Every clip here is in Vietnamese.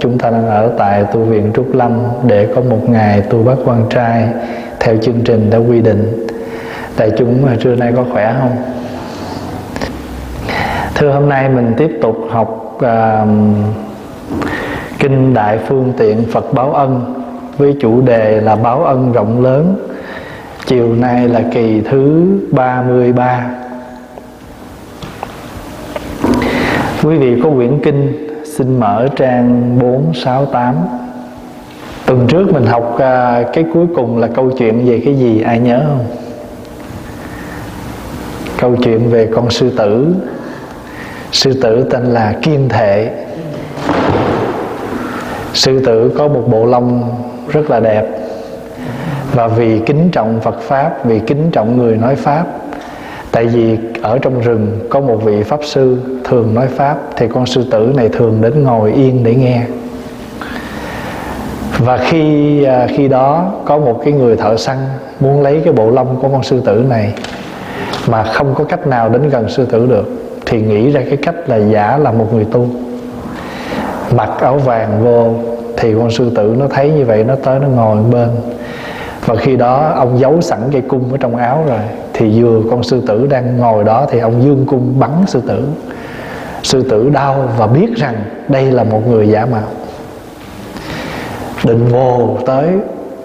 Chúng ta đang ở tại tu viện Trúc Lâm để có một ngày tu bác quan trai theo chương trình đã quy định. Đại chúng trưa nay có khỏe không? Thưa hôm nay mình tiếp tục học uh, Kinh Đại Phương Tiện Phật Báo Ân với chủ đề là báo ân rộng lớn. Chiều nay là kỳ thứ 33. Quý vị có quyển kinh xin mở trang 468 Tuần trước mình học à, cái cuối cùng là câu chuyện về cái gì, ai nhớ không? Câu chuyện về con sư tử. Sư tử tên là Kiên Thệ Sư tử có một bộ lông rất là đẹp. Và vì kính trọng Phật Pháp, Vì kính trọng người nói Pháp Tại vì ở trong rừng có một vị Pháp Sư thường nói Pháp, Thì con sư tử này thường đến ngồi yên để nghe. Và khi à, khi đó có một cái người thợ săn Muốn lấy cái bộ lông của con sư tử này Mà không có cách nào đến gần sư tử được, Thì nghĩ ra cái cách là giả là một người tu. Mặc áo vàng vô, Thì con sư tử nó thấy như vậy, Nó tới nó ngồi bên. Và khi đó ông giấu sẵn cây cung ở trong áo rồi thì vừa con sư tử đang ngồi đó thì ông dương cung bắn sư tử. Sư tử đau và biết rằng đây là một người giả mạo. Định vồ tới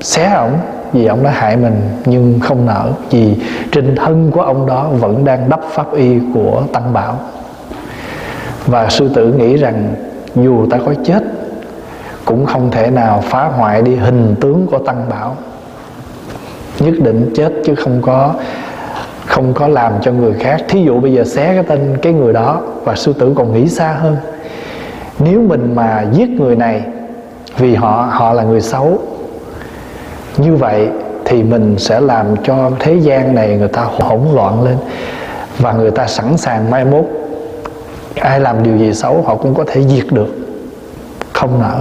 xé ổng vì ông đã hại mình nhưng không nở vì trên thân của ông đó vẫn đang đắp pháp y của tăng bảo. Và sư tử nghĩ rằng dù ta có chết, cũng không thể nào phá hoại đi hình tướng của tăng bảo. Nhất định chết chứ không có không có làm cho người khác. Thí dụ bây giờ xé cái tên cái người đó và sư tử còn nghĩ xa hơn. Nếu mình mà giết người này vì họ họ là người xấu, như vậy thì mình sẽ làm cho thế gian này người ta hỗn loạn lên và người ta sẵn sàng mai mốt. Ai làm điều gì xấu họ cũng có thể diệt được, không nở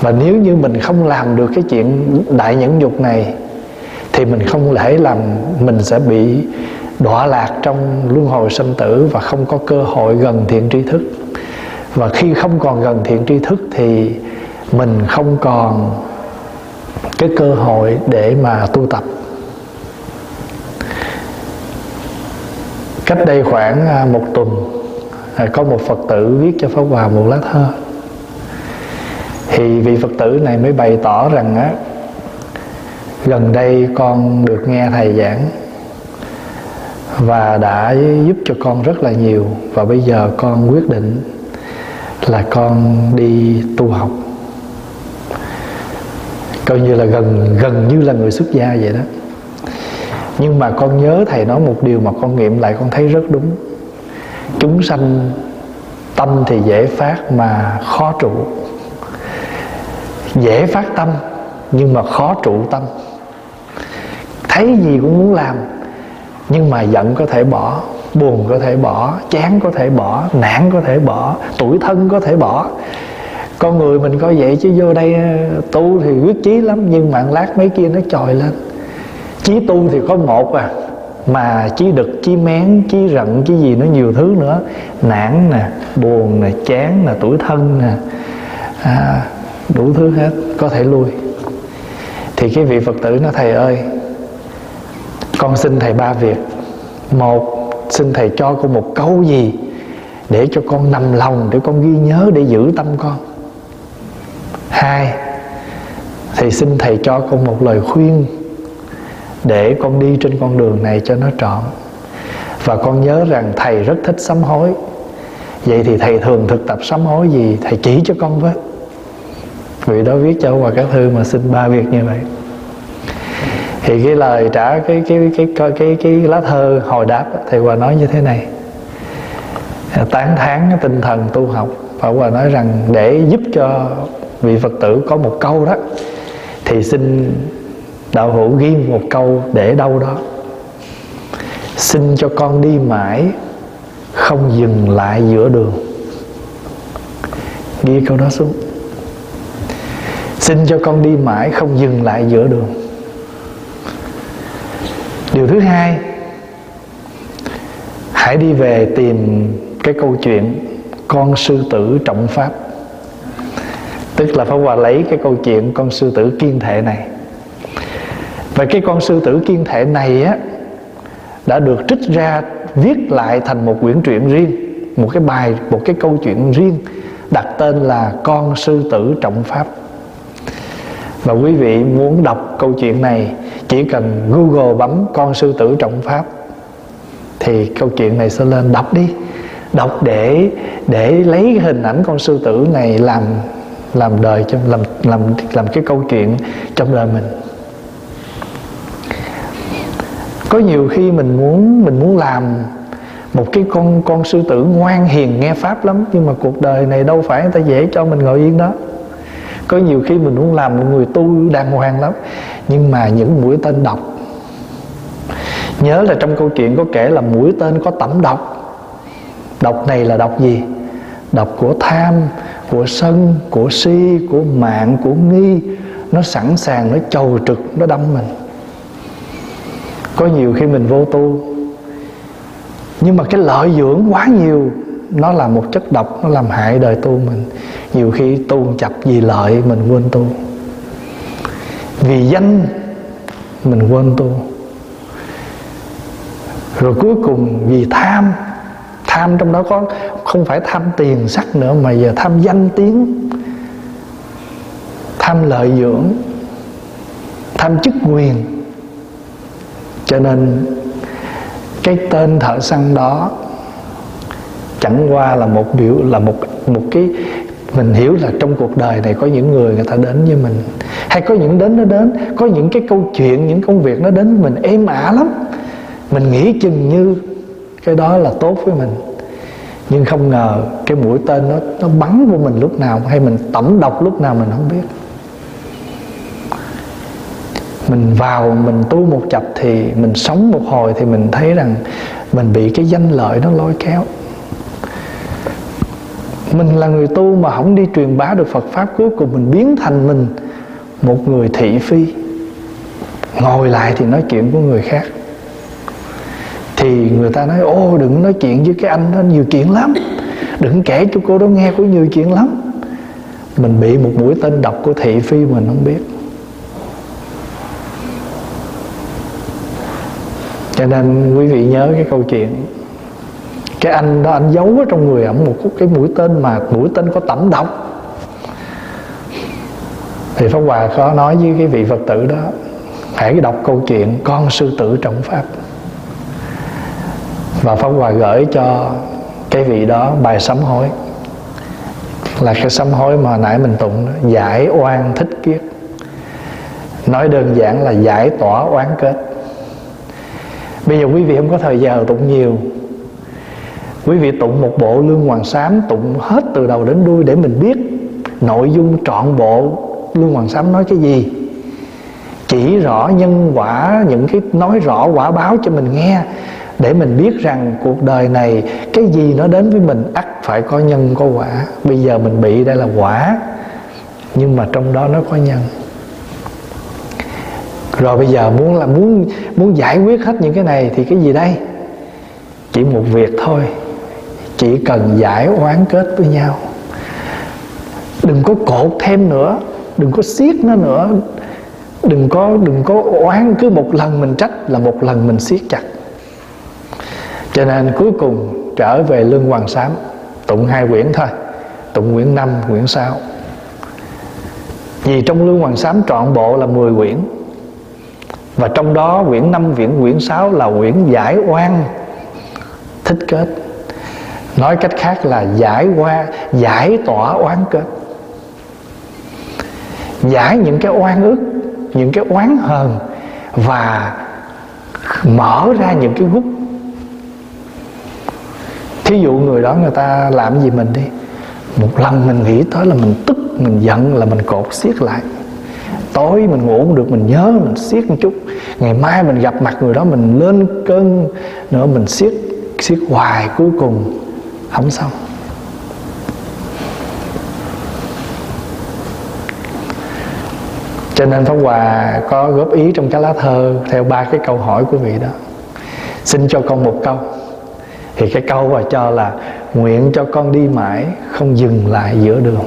và nếu như mình không làm được cái chuyện đại nhẫn nhục này thì mình không thể làm, mình sẽ bị đọa lạc trong luân hồi sanh tử và không có cơ hội gần thiện tri thức. Và khi không còn gần thiện tri thức thì mình không còn cái cơ hội để mà tu tập. Cách đây khoảng à, một tuần à, có một phật tử viết cho pháp hòa một lá thơ. Thì vị phật tử này mới bày tỏ rằng á gần đây con được nghe thầy giảng và đã giúp cho con rất là nhiều. Và bây giờ con quyết định là con đi tu học. Coi như là gần gần như là người xuất gia vậy đó. Nhưng mà con nhớ thầy nói một điều mà con nghiệm lại con thấy rất đúng. Chúng sanh tâm thì dễ phát mà khó trụ. Dễ phát tâm nhưng mà khó trụ tâm thấy gì cũng muốn làm nhưng mà giận có thể bỏ buồn có thể bỏ chán có thể bỏ nản có thể bỏ tuổi thân có thể bỏ. Con người mình coi vậy chứ vô đây ờ, tu thì quyết chí lắm nhưng mà lát mấy kia nó trồi lên. Chí tu thì có một à mà chí đực chí mén chí rận chí gì nó nhiều thứ nữa. Nản nè buồn nè chán nè tuổi thân nè à, đủ thứ hết có thể lui. Thì cái vị phật tử nó thầy ơi con xin thầy ba việc. Một, xin thầy cho con một câu gì để cho con nằm lòng, để con ghi nhớ, để giữ tâm con. Hai thì xin thầy cho con một lời khuyên để con đi trên con đường này cho nó trọn. Và con nhớ rằng thầy rất thích sám hối. Vậy thì thầy thường thực tập sám hối gì? Thầy chỉ cho con với. Vì đó viết cho hòa các thư mà xin ba việc như vậy thì cái lời trả cái cái cái cái cái, cái lá thơ hồi đáp thầy hòa nói như thế này. Tán thán tinh thần tu học. Và hòa nói rằng để giúp cho vị phật tử có một câu đó thì xin đạo hữu ghi một câu để đâu đó. Xin cho con đi mãi không dừng lại giữa đường. Ghi câu đó xuống. Xin cho con đi mãi không dừng lại giữa đường điều thứ hai, hãy đi về tìm cái câu chuyện con sư tử trọng pháp. Tức là Pháp Hòa lấy cái câu chuyện con sư tử kiên thể này. Và cái con sư tử kiên thể này á, đã được trích ra viết lại thành một quyển truyện riêng, một cái bài, một cái câu chuyện riêng đặt tên là con sư tử trọng pháp. Và quý vị muốn đọc câu chuyện này chỉ cần google bấm con sư tử trọng pháp thì câu chuyện này sẽ lên. Đọc đi. Đọc để để lấy cái hình ảnh con sư tử này làm làm đời trong làm làm làm cái câu chuyện trong đời mình. Có nhiều khi mình muốn mình muốn làm một cái con con sư tử ngoan hiền nghe pháp lắm, nhưng mà cuộc đời này đâu phải người ta dễ cho mình ngồi yên đó. Có nhiều khi mình muốn làm một người tu đàng hoàng lắm nhưng mà những mũi tên độc. Nhớ là trong câu chuyện có kể là mũi tên có tẩm độc. Độc này là độc gì? Độc của tham, của sân, của si, của mạng, của nghi. Nó sẵn sàng, nó chầu trực, nó đâm mình. Có nhiều khi mình vô tu. Nhưng mà cái lợi dưỡng quá nhiều, nó là một chất độc, nó làm hại đời tu mình. Nhiều khi tu chập vì lợi, mình quên tu vì danh, mình quên tu. Rồi cuối cùng vì tham tham trong đó có, không phải tham tiền sắc nữa, mà giờ tham danh tiếng, tham lợi dưỡng, tham chức quyền. Cho nên cái tên thợ săn đó chẳng qua là một biểu, là một một cái, mình hiểu là trong cuộc đời này có những người người ta đến với mình hay có những đến nó đến, có những cái câu chuyện, những công việc nó đến với mình êm ả lắm. Mình nghĩ chừng như cái đó là tốt với mình. Nhưng không ngờ cái mũi tên nó nó bắn vô mình lúc nào, hay mình tẩm độc lúc nào mình không biết. Mình vào, mình tu một chập thì mình sống một hồi thì mình thấy rằng mình bị cái danh lợi nó lôi kéo. Mình là người tu mà không đi truyền bá được Phật pháp, cuối cùng mình biến thành mình một người thị phi, ngồi lại thì nói chuyện của người khác. Thì người ta nói, ô, đừng nói chuyện với cái anh đó, nhiều chuyện lắm. Đừng kể cho cô đó nghe, có nhiều chuyện lắm. Mình bị một mũi tên độc của thị phi mình không biết. Cho nên quý vị nhớ cái câu chuyện. Cái anh đó, anh giấu ở trong người ẩm một cái mũi tên mà mũi tên có tẩm độc thì pháp hòa có nói với cái vị phật tử đó hãy đọc câu chuyện con sư tử trọng pháp. Và pháp hòa gửi cho cái vị đó bài sám hối. Là cái sám hối mà nãy mình tụng đó, giải oan thích kiết nói đơn giản là giải tỏa oán kết. Bây giờ quý vị không có thời giờ tụng nhiều. Quý vị tụng một bộ lương hoàng sám tụng hết từ đầu đến đuôi để mình biết nội dung trọn bộ lương hoàng sám nói cái gì? Chỉ rõ nhân quả, những cái nói rõ quả báo cho mình nghe, để mình biết rằng cuộc đời này, cái gì nó đến với mình, ắt phải có nhân, có quả. Bây giờ mình bị đây là quả, nhưng mà trong đó nó có nhân. Rồi bây giờ muốn là muốn muốn giải quyết hết những cái này thì cái gì đây? Chỉ một việc thôi. Chỉ cần giải oán kết với nhau. Đừng có cột thêm nữa đừng có siết nó nữa. Đừng có đừng có oán cứ một lần mình trách là một lần mình siết chặt. Cho nên cuối cùng trở về lương hoàng sám tụng hai quyển thôi. Tụng quyển 5, quyển 6 vì trong lương hoàng sám trọn bộ là 10 quyển. Và trong đó quyển 5, quyển quyển 6 là quyển giải oan thích kết. Nói cách khác là giải qua giải tỏa oán kết giải những cái oan ức, những cái oán hờn và mở ra những cái gút. Thí dụ người đó người ta làm gì mình đi, một lần mình nghĩ tới là mình tức, mình giận, là mình cột siết lại. Tối mình ngủ không được, mình nhớ, mình siết một chút. Ngày mai mình gặp mặt người đó, mình lên cơn nữa, mình siết siết hoài, cuối cùng không xong. Cho nên Pháp Hòa có góp ý trong cái lá thơ theo ba cái câu hỏi của vị đó. Xin cho con một câu. Thì cái câu Hòa cho là nguyện cho con đi mãi không dừng lại giữa đường.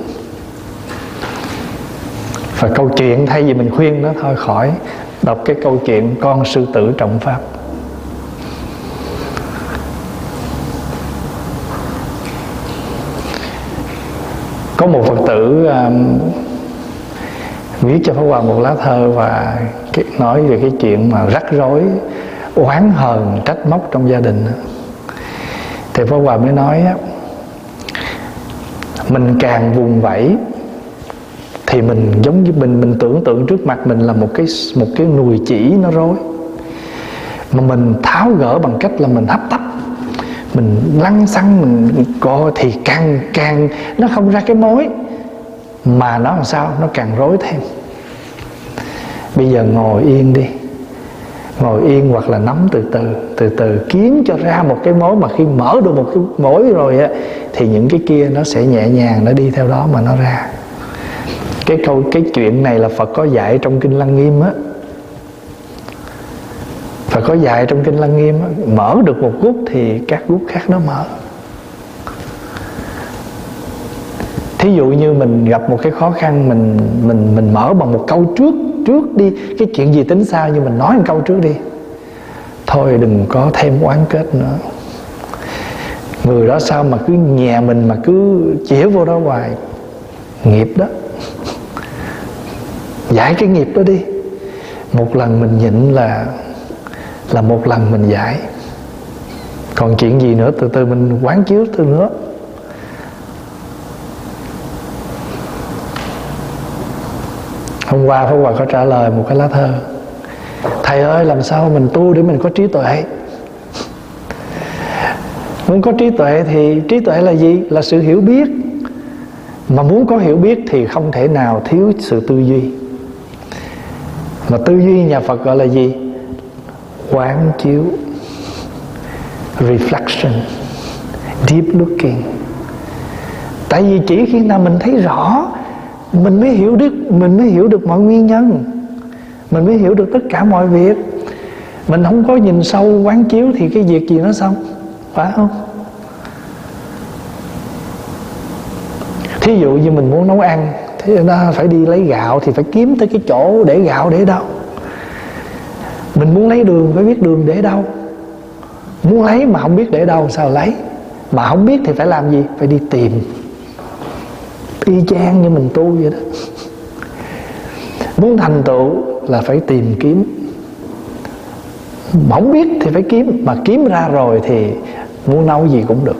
Và câu chuyện thay vì mình khuyên nó thôi khỏi đọc cái câu chuyện con sư tử trọng pháp. Có một phật tử um, viết cho pháp hòa một lá thơ và cái, nói về cái chuyện mà rắc rối oán hờn trách móc trong gia đình. Thì pháp hòa mới nói mình càng vùng vẫy thì mình giống như mình mình tưởng tượng trước mặt mình là một cái một cái nùi chỉ nó rối. Mà mình tháo gỡ bằng cách là mình hấp tấp mình lăn xăng mình co thì càng càng nó không ra cái mối mà nó làm sao? Nó càng rối thêm. Bây giờ ngồi yên đi. Ngồi yên hoặc là nắm từ từ từ từ kiếm cho ra một cái mối mà khi mở được một cái mối rồi á, thì những cái kia nó sẽ nhẹ nhàng, nó đi theo đó mà nó ra. Cái câu, cái chuyện này là Phật có dạy trong kinh Lăng Nghiêm á. Phật có dạy trong kinh Lăng Nghiêm á, mở được một gút thì các gút khác nó mở. Thí dụ như mình gặp một cái khó khăn, mình mình mình mở bằng một câu trước trước đi. Cái chuyện gì tính sao nhưng mình nói một câu trước đi. Thôi đừng có thêm oán kết nữa. Người đó sao mà cứ nhà mình mà cứ chĩa vô đó hoài? Nghiệp đó. Giải cái nghiệp đó đi. Một lần mình nhịn là là một lần mình giải. Còn chuyện gì nữa? Từ từ mình quán chiếu từ nữa. Hôm qua, Pháp Hòa có trả lời một cái lá thơ. Thầy ơi, làm sao mình tu để mình có trí tuệ? Muốn có trí tuệ thì trí tuệ là gì? Là sự hiểu biết. Mà muốn có hiểu biết thì không thể nào thiếu sự tư duy. Mà tư duy nhà Phật gọi là gì? Quán chiếu, Reflection, Deep looking. Tại vì chỉ khi nào mình thấy rõ mình mới hiểu được, mình mới hiểu được mọi nguyên nhân. Mình mới hiểu được tất cả mọi việc. Mình không có nhìn sâu, quán chiếu thì cái việc gì nó xong phải không? Thí dụ như mình muốn nấu ăn thì nó phải đi lấy gạo thì phải kiếm tới cái chỗ để gạo để đâu? Mình muốn lấy đường phải biết đường để đâu? Muốn lấy mà không biết để đâu sao lấy? Mà không biết thì phải làm gì? Phải đi tìm y chang như mình tu vậy đó. Muốn thành tựu là phải tìm kiếm. Không biết thì phải kiếm, mà kiếm ra rồi thì muốn nấu gì cũng được.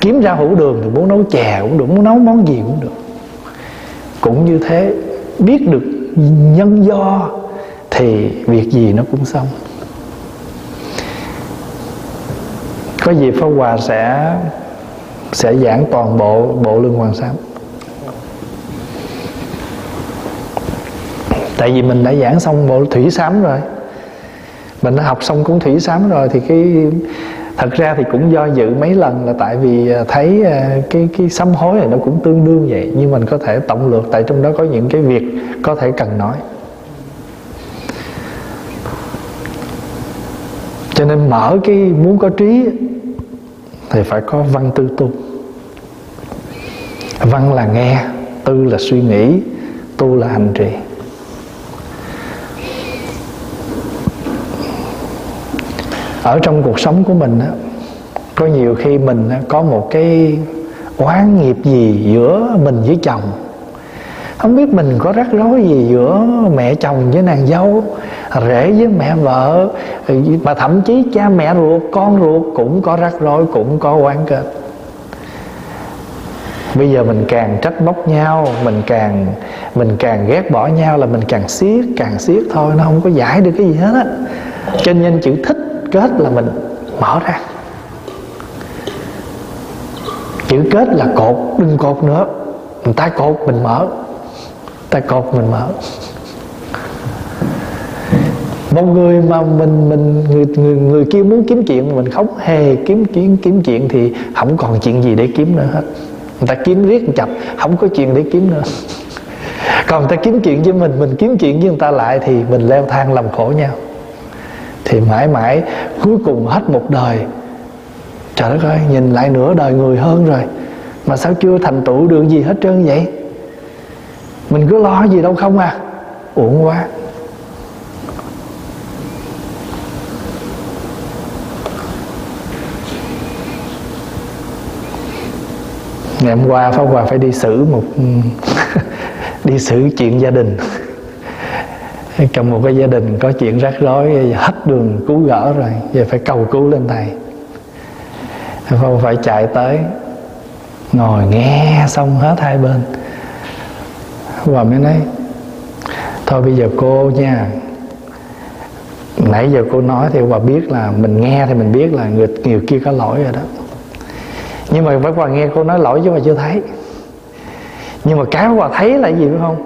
Kiếm ra hữu đường thì muốn nấu chè cũng được, muốn nấu món gì cũng được. Cũng như thế, biết được nhân do thì việc gì nó cũng xong. Có gì Pháp Hòa sẽ sẽ giảng toàn bộ bộ lương hoàng sám. Tại vì mình đã giảng xong bộ thủy sám rồi. Mình đã học xong cuốn thủy sám rồi thì cái, thật ra thì cũng do dự mấy lần là tại vì à, thấy à, cái cái sám hối này nó cũng tương đương vậy, nhưng mình có thể tổng lược tại trong đó có những cái việc có thể cần nói. Cho nên mở cái, muốn có trí thì phải có văn tư tu. Văn là nghe, tư là suy nghĩ, tu là hành trì. Ở trong cuộc sống của mình có nhiều khi mình có một cái oán nghiệp gì giữa mình với chồng. Không biết mình có rắc rối gì giữa mẹ chồng với nàng dâu rể với mẹ vợ. Mà thậm chí cha mẹ ruột, con ruột cũng có rắc rối, cũng có oán kết bây giờ mình càng trách móc nhau, mình càng mình càng ghét bỏ nhau là mình càng siết càng siết thôi, nó không có giải được cái gì hết á. Cho nên chữ thích kết là mình mở ra. Chữ kết là cột, đừng cột nữa. Mình ta cột mình mở. Ta cột mình mở một người mà mình mình, người người người kia muốn kiếm chuyện mà mình không hề kiếm kiếm kiếm chuyện thì không còn chuyện gì để kiếm nữa hết. Người ta kiếm riết chập, không có chuyện để kiếm nữa. Còn người ta kiếm chuyện với mình mình kiếm chuyện với người ta lại thì mình leo thang làm khổ nhau. Thì mãi mãi, cuối cùng hết một đời. Trời đất ơi, nhìn lại nửa đời người hơn rồi. Mà sao chưa thành tựu được gì hết trơn vậy? Mình cứ lo gì đâu không à? Uổng quá. Ngày hôm qua pháp hòa phải đi xử một ừ, đi xử chuyện gia đình. Trong một cái gia đình có chuyện rắc rối hết đường cứu gỡ rồi giờ phải cầu cứu lên thầy. Không phải chạy tới ngồi nghe xong hết hai bên. Và mới nói thôi bây giờ cô nha nãy giờ cô nói thì bà biết là mình nghe thì mình biết là người, nhiều kia có lỗi rồi đó nhưng mà bác qua nghe cô nói lỗi chứ mà chưa thấy. Nhưng mà cái bà thấy là gì phải không?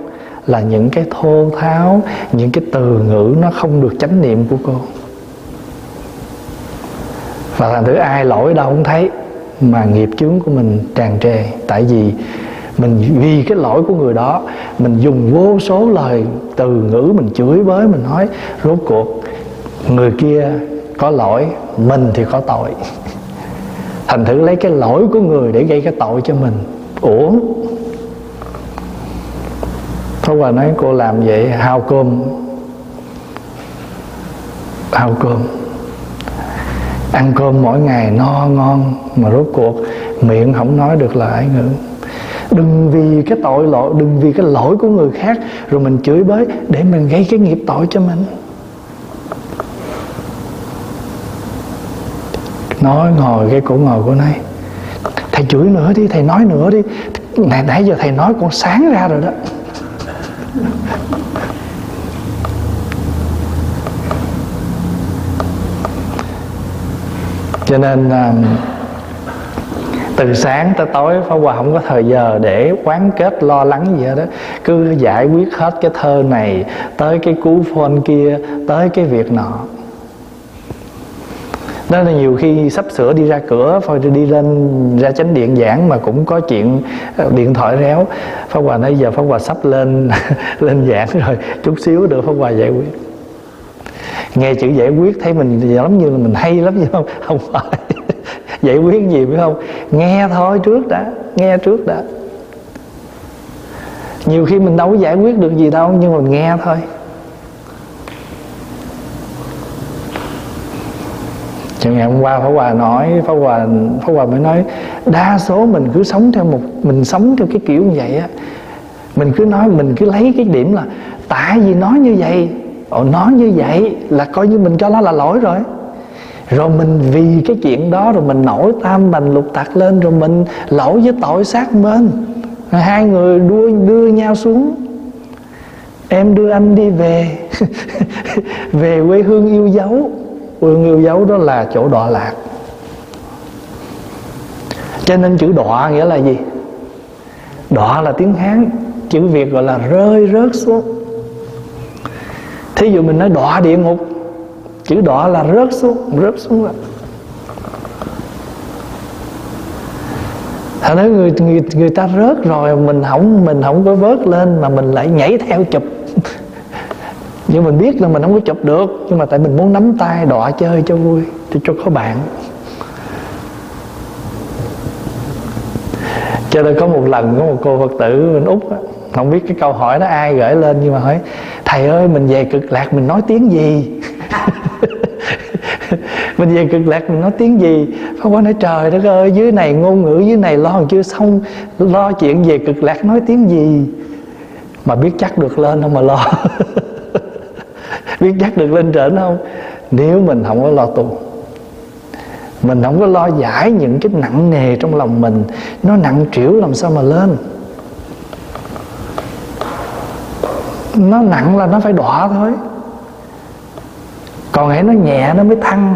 Là những cái thô tháo, những cái từ ngữ nó không được chánh niệm của cô. Và thành thử ai lỗi đâu không thấy, mà nghiệp chướng của mình tràn trề. Tại vì mình vì cái lỗi của người đó, mình dùng vô số lời, từ ngữ mình chửi bới, mình nói, rốt cuộc người kia có lỗi, mình thì có tội thành thử lấy cái lỗi của người để gây cái tội cho mình. Uổng Pháp Hòa nói, cô làm vậy hao cơm. Hao cơm. Ăn cơm mỗi ngày no, ngon, Mà rốt cuộc miệng không nói được lời ngữ Đừng vì cái tội lỗi, Đừng vì cái lỗi của người khác Rồi mình chửi bới Để mình gây cái nghiệp tội cho mình. Nói ngồi cái cổ ngồi của này Thầy chửi nữa đi Thầy nói nữa đi. Nãy, nãy giờ thầy nói con sáng ra rồi đó. Cho nên à, từ sáng tới tối Pháp Hòa không có thời giờ để quán kết lo lắng gì hết đó Cứ giải quyết hết cái thơ này Tới cái cú phone kia Tới cái việc nọ đó là nhiều khi sắp sửa đi ra cửa phải đi lên ra chánh điện giảng mà cũng có chuyện ờ, điện thoại réo. Pháp hòa nói giờ pháp hòa sắp lên lên giảng rồi, chút xíu được pháp hòa giải quyết. Nghe chữ giải quyết thấy mình giống như là mình hay lắm chứ không không phải. Giải quyết gì phải không? Nghe thôi trước đã, nghe trước đã. Nhiều khi mình đâu có giải quyết được gì đâu, nhưng mà mình nghe thôi. Cho ngày hôm qua Pháp Hòa nói Pháp Hòa, Pháp Hòa mới nói Đa số mình cứ sống theo một Mình sống theo cái kiểu như vậy á Mình cứ nói Mình cứ lấy cái điểm là Tại vì nói như vậy Ồ, Nói như vậy là coi như mình cho nó là lỗi rồi. Rồi mình vì cái chuyện đó rồi mình nổi tam bành lục tặc lên rồi mình lỗi với tội sát bên. Hai người đua đưa nhau xuống. Em đưa anh đi về về quê hương yêu dấu quê yêu dấu đó là chỗ đọa lạc. Cho nên chữ đọa nghĩa là gì? Đọa là tiếng hán chữ việt gọi là rơi rớt xuống. Thí dụ mình nói đọa địa ngục chữ đọa là rớt xuống rớt xuống là Thật nói người, người người ta rớt rồi mình không mình không có vớt lên mà mình lại nhảy theo chụp nhưng mình biết là mình không có chụp được nhưng mà tại mình muốn nắm tay đọa chơi cho vui thì cho có bạn. Cho nên có một lần có một cô phật tử bên úc đó, không biết cái câu hỏi đó ai gửi lên nhưng mà hỏi thầy ơi mình về cực lạc mình nói tiếng gì? Mình về cực lạc mình nói tiếng gì? Pháp quan nói trời đất ơi dưới này ngôn ngữ dưới này lo chưa xong lo chuyện về cực lạc nói tiếng gì? Mà biết chắc được lên không mà lo. biết chắc được lên trển không? Nếu mình không có lo tu, mình không có lo giải những cái nặng nề trong lòng mình, nó nặng trĩu làm sao mà lên? Nó nặng là nó phải đọa thôi. Còn hãy nó nhẹ nó mới thăng,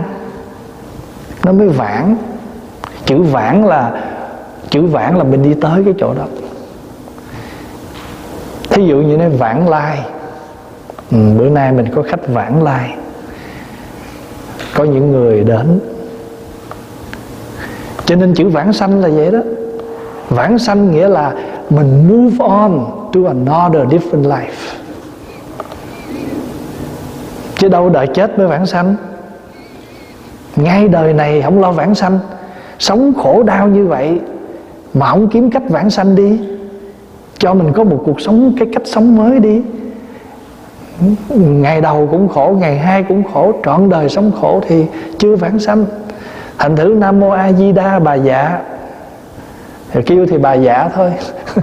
nó mới vãng. Chữ vãng là, chữ vãng là mình đi tới cái chỗ đó. Thí dụ như nó vãng lai ừ, bữa nay mình có khách vãng lai. Có những người đến. Cho nên chữ vãng sanh là vậy đó. Vãng sanh nghĩa là mình move on to another different life. Chứ đâu đợi chết mới vãng sanh. Ngay đời này không lo vãng sanh. Sống khổ đau như vậy mà không kiếm cách vãng sanh đi. Cho mình có một cuộc sống cái cách sống mới đi ngày đầu cũng khổ, ngày hai cũng khổ, trọn đời sống khổ thì chưa vãng sanh. Thành thử nam mô a di đa bà dạ. Thì kêu thì bà dạ thôi.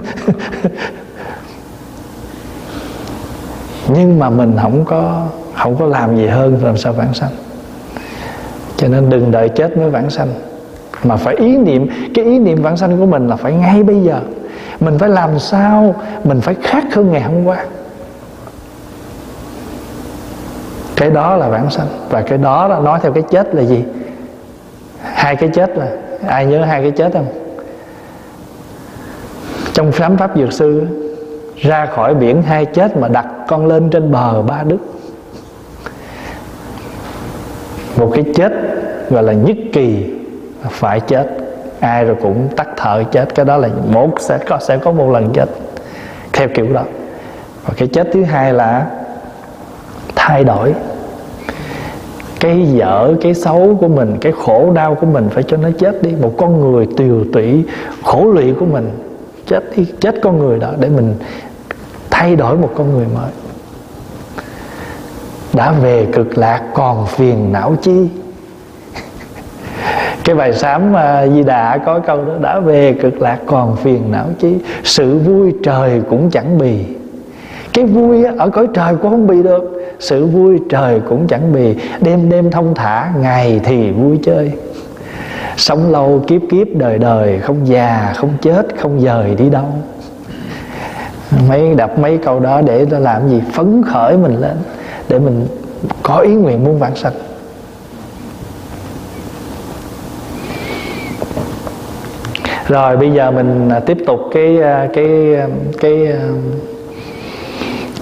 Nhưng mà mình không có không có làm gì hơn làm sao vãng sanh. Cho nên đừng đợi chết mới vãng sanh. Mà phải ý niệm, cái ý niệm vãng sanh của mình là phải ngay bây giờ. Mình phải làm sao mình phải khác hơn ngày hôm qua. Cái đó là vãng sanh. Và cái đó là nói theo cái chết là gì? Hai cái chết là ai nhớ hai cái chết không? Trong khám pháp dược sư, ra khỏi biển hai chết mà đặt con lên trên bờ ba đức. Một cái chết gọi là nhất kỳ phải chết. Ai rồi cũng tắt thở chết. Cái đó là một sẽ có sẽ có một lần chết. Theo kiểu đó. Và cái chết thứ hai là thay đổi. Cái dở, cái xấu của mình, cái khổ đau của mình phải cho nó chết đi. Một con người tiều tụy, khổ lụy của mình chết đi, chết con người đó để mình thay đổi một con người mới. Đã về cực lạc còn phiền não chi? Cái bài sám mà di đà có câu đó, đã về cực lạc còn phiền não chi? Sự vui trời cũng chẳng bì. Cái vui ở cõi trời cũng không bì được sự vui trời cũng chẳng bì, đêm đêm thông thả, ngày thì vui chơi. Sống lâu kiếp kiếp đời đời, không già, không chết, không dời đi đâu. Mấy đọc mấy câu đó để nó làm gì? Phấn khởi mình lên, để mình có ý nguyện muốn vãng sanh. Rồi bây giờ mình tiếp tục cái à, cái à, cái à,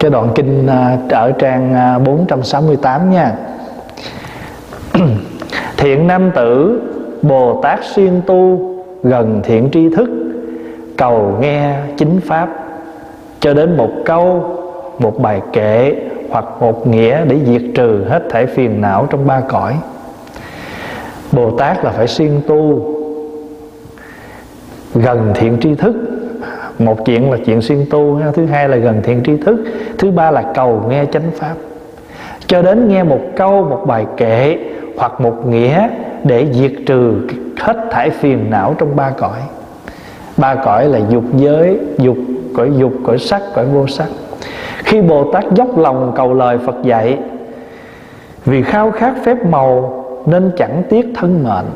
cái đoạn kinh à, ở trang à, 468 nha. Thiện nam tử bồ tát xuyên tu gần thiện tri thức, cầu nghe chính pháp. Cho đến một câu, một bài kệ hoặc một nghĩa để diệt trừ hết thể phiền não trong ba cõi. Bồ tát là phải xuyên tu, gần thiện tri thức một chuyện là chuyện xuyên tu thứ hai là gần thiện tri thức, thứ ba là cầu nghe chánh pháp. Cho đến nghe một câu, một bài kệ, hoặc một nghĩa để diệt trừ hết thải phiền não trong ba cõi. Ba cõi là dục giới, dục cõi dục, cõi sắc, cõi vô sắc. Khi bồ tát dốc lòng cầu lời phật dạy, vì khao khát phép màu nên chẳng tiếc thân mệnh.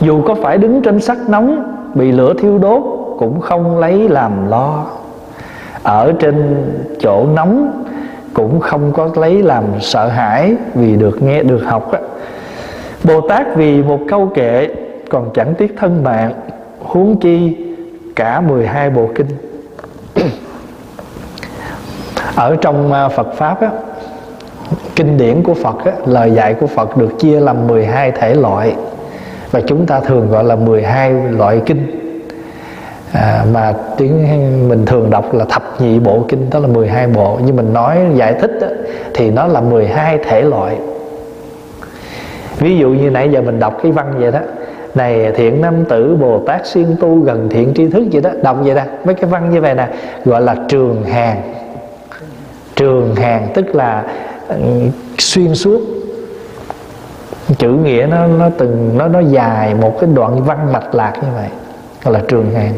Dù có phải đứng trên sắc nóng, bị lửa thiêu đốt cũng không lấy làm lo. Ở trên chỗ nóng cũng không có lấy làm sợ hãi vì được nghe được học á. Bồ tát vì một câu kệ còn chẳng tiếc thân mạng huống chi cả 12 bộ kinh. Ở trong à, Phật pháp á kinh điển của Phật á, lời dạy của Phật được chia làm 12 thể loại. Và chúng ta thường gọi là 12 loại kinh à, mà tiếng mình thường đọc là thập nhị bộ kinh đó là 12 bộ. Nhưng mình nói giải thích đó, thì nó là 12 thể loại. Ví dụ như nãy giờ mình đọc cái văn vậy đó. Này thiện nam tử bồ tát xuyên tu gần thiện tri thức vậy đó. Đọc vậy đó mấy cái văn như vậy nè gọi là trường hàng. Trường hàng tức là ừ, xuyên suốt. Chữ nghĩa nó nó từng nó nó dài một cái đoạn văn mạch lạc như vậy gọi là trường hàng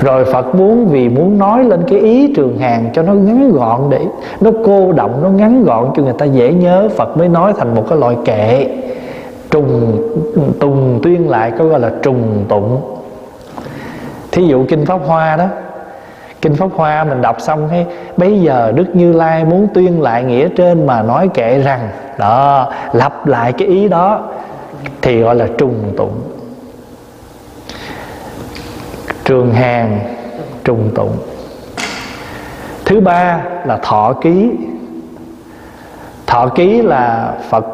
rồi Phật muốn vì muốn nói lên cái ý trường hàng cho nó ngắn gọn để nó cô động, nó ngắn gọn cho người ta dễ nhớ, Phật mới nói thành một cái loại kệ. Trùng, tùng tuyên lại, có gọi là trùng tụng. Thí dụ kinh pháp hoa đó, kinh pháp hoa mình đọc xong thấy bây giờ đức như lai muốn tuyên lại nghĩa trên mà nói kệ rằng, đó, lặp lại cái ý đó, thì gọi là trùng tụng trường hàng trùng tụng. Thứ ba là thọ ký. Thọ ký là phật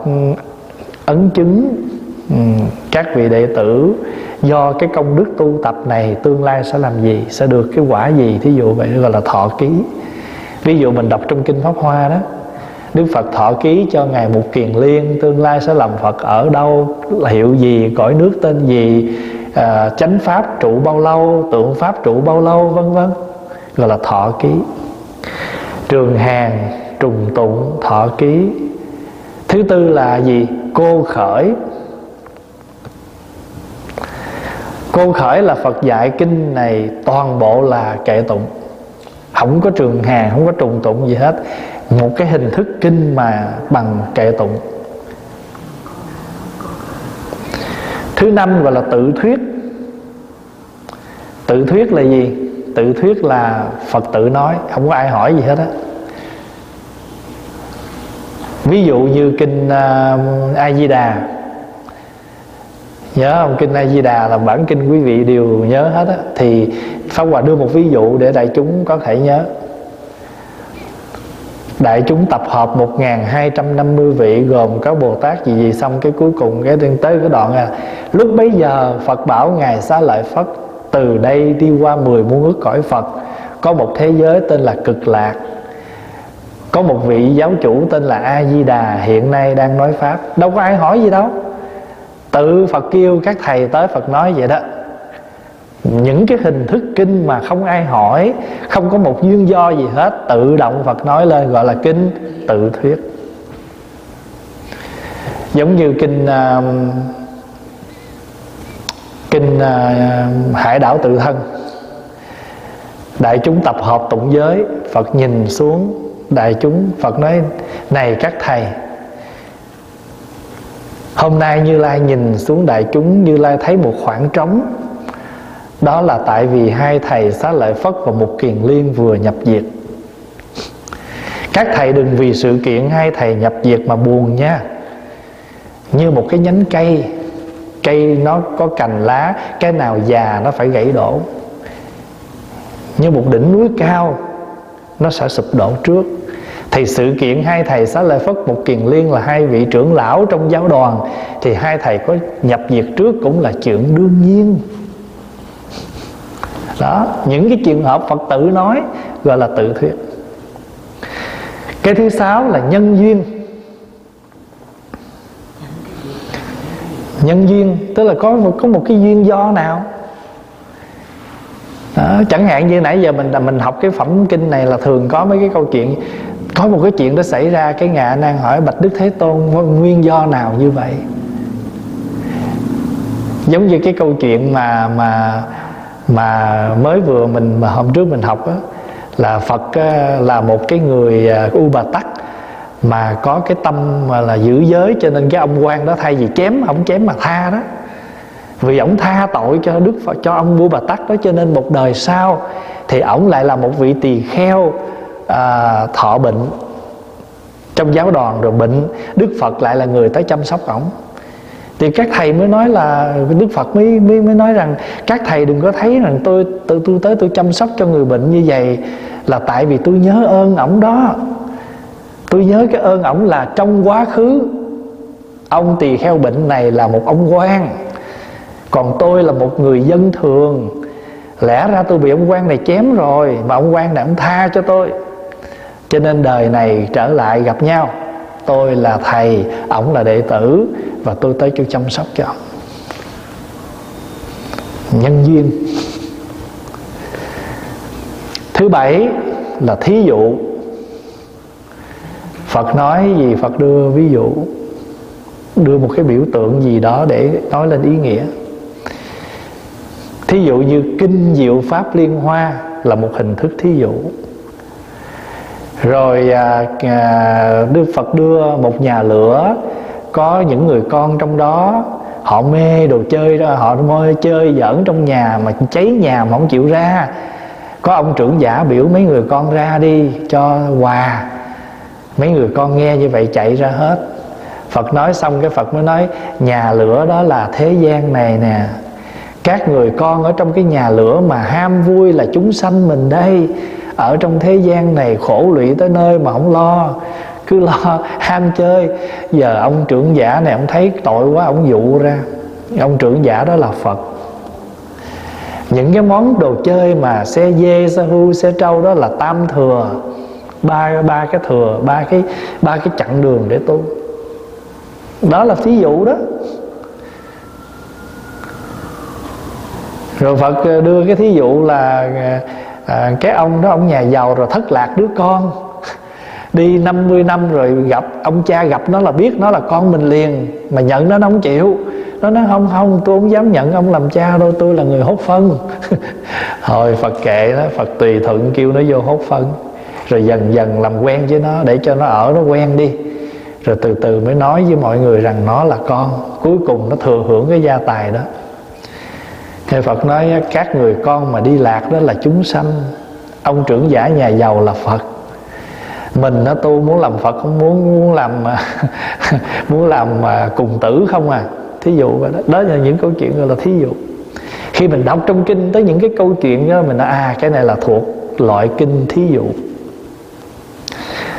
ấn chứng ừ, các vị đệ tử do cái công đức tu tập này tương lai sẽ làm gì sẽ được cái quả gì. Thí dụ vậy gọi là thọ ký. Ví dụ mình đọc trong kinh pháp hoa đó Đức Phật thọ ký cho Ngài một Kiền Liên Tương lai sẽ làm Phật ở đâu Hiệu gì, cõi nước tên gì à, chánh pháp trụ bao lâu tượng pháp trụ bao lâu vân vân. Gọi là thọ ký. Trường hàng trùng tụng thọ ký. Thứ tư là gì? Cô khởi. Cô khởi là phật dạy kinh này toàn bộ là kệ tụng. Không có trường hàng không có trùng tụng gì hết. Một cái hình thức kinh mà bằng kệ tụng. Thứ năm gọi là tự thuyết. Tự thuyết là gì? Tự thuyết là phật tự nói không có ai hỏi gì hết á. Ví dụ như kinh uh, a di đà. Nhớ không? Kinh a di đà là bản kinh quý vị đều nhớ hết á. Thì pháp hòa đưa một ví dụ để đại chúng có thể nhớ đại chúng tập hợp 1250 vị gồm các Bồ Tát, gì gì xong cái cuối cùng cái tới cái đoạn à. Lúc bấy giờ, Phật bảo ngài xá lợi Phất, từ đây đi qua 10 muôn ước cõi Phật. Có một thế giới tên là cực lạc. Có một vị giáo chủ tên là A Di Đà, hiện nay đang nói pháp. Đâu có ai hỏi gì đâu. Tự Phật kêu các thầy tới Phật nói vậy đó những cái hình thức kinh mà không ai hỏi không có một duyên do gì hết tự động Phật nói lên gọi là kinh tự thuyết. Giống như kinh uh, kinh uh, hải đảo tự thân. Đại chúng tập hợp tụng giới Phật nhìn xuống đại chúng Phật nói này các thầy hôm nay Như Lai nhìn xuống đại chúng Như Lai thấy một khoảng trống đó là tại vì hai thầy xá lợi Phất và một kiền liên vừa nhập diệt. Các thầy đừng vì sự kiện hai thầy nhập diệt mà buồn nha. Như một cái nhánh cây cây nó có cành lá, cái nào già nó phải gãy đổ. Như một đỉnh núi cao, nó sẽ sụp đổ trước. Thì sự kiện hai thầy xá lợi phất một kiền liên là hai vị trưởng lão trong giáo đoàn, thì hai thầy có nhập diệt trước cũng là chuyện đương nhiên đó những cái trường hợp phật tử nói gọi là tự thuyết. Cái thứ sáu là nhân duyên. Nhân duyên tức là có một có một cái duyên do nào? Đó, chẳng hạn như nãy giờ mình là mình học cái phẩm kinh này là thường có mấy cái câu chuyện có một cái chuyện đó xảy ra cái ngạ nan hỏi bạch đức thế tôn nguyên do nào như vậy? Giống như cái câu chuyện mà mà mà mới vừa mình mà hôm trước mình học đó, là Phật là một cái người à, u bà tắc mà có cái tâm mà là giữ giới cho nên cái ông quan đó thay vì chém ông chém mà tha đó. Vì ổng tha tội cho đức phật cho ông vua bà tắc đó cho nên một đời sau thì ổng lại là một vị tỳ kheo à, thọ bệnh trong giáo đoàn rồi bệnh. Đức phật lại là người tới chăm sóc ổng thì các thầy mới nói là đức phật mới mới mới nói rằng, các thầy đừng có thấy rằng tôi tôi tôi tới tôi chăm sóc cho người bệnh như vậy là tại vì tôi nhớ ơn ổng đó. Tôi nhớ cái ơn ổng là trong quá khứ, ông tỳ kheo bệnh này là một ông quan, còn tôi là một người dân thường. Lẽ ra tôi bị ông quan này chém rồi, mà ông quan này ông tha cho tôi. Cho nên đời này trở lại gặp nhau tôi là thầy, ổng là đệ tử và tôi tới cho chăm sóc cho ông nhân duyên. Thứ bảy là thí dụ. Phật nói gì, phật đưa ví dụ, đưa một cái biểu tượng gì đó để nói lên ý nghĩa. Thí dụ như kinh diệu pháp liên hoa là một hình thức thí dụ rồi à, à, đức phật đưa một nhà lửa có những người con trong đó họ mê đồ chơi đó họ mê chơi giỡn trong nhà mà cháy nhà mà không chịu ra. Có ông trưởng giả biểu mấy người con ra đi cho quà. Mấy người con nghe như vậy chạy ra hết. Phật nói xong cái phật mới nói nhà lửa đó là thế gian này nè. Các người con ở trong cái nhà lửa mà ham vui là chúng sanh mình đây ở trong thế gian này khổ lụy tới nơi mà không lo, cứ lo ham chơi. Giờ ông trưởng giả này ông thấy tội quá, ông dụ ra. Ông trưởng giả đó là phật. Những cái món đồ chơi mà xe dê, xe hưu xe trâu đó là tam thừa. Ba ba cái thừa, ba cái ba cái chặng đường để tu. Đó là thí dụ đó. Rồi phật đưa cái thí dụ là à, cái ông đó ông nhà giàu rồi thất lạc đứa con. Đi 50 năm rồi gặp ông cha gặp nó là biết nó là con mình liền mà nhận nó nó không chịu. Nó nói không không tôi không dám nhận ông làm cha đâu tôi là người hốt phân. Thôi phật kệ đó phật tùy thuận kêu nó vô hốt phân. Rồi dần dần làm quen với nó để cho nó ở nó quen đi. Rồi từ từ mới nói với mọi người rằng nó là con. Cuối cùng nó thừa hưởng cái gia tài đó. Thế Phật nói, các người con mà đi lạc đó là chúng sanh. Ông trưởng giả nhà giàu là Phật. Mình nó tu muốn làm Phật, không muốn muốn làm à, muốn làm à, cùng tử không à. Thí dụ vậy đó. Đó là những câu chuyện gọi là thí dụ. Khi mình đọc trong kinh tới những cái câu chuyện đó, mình nói à cái này là thuộc loại kinh thí dụ.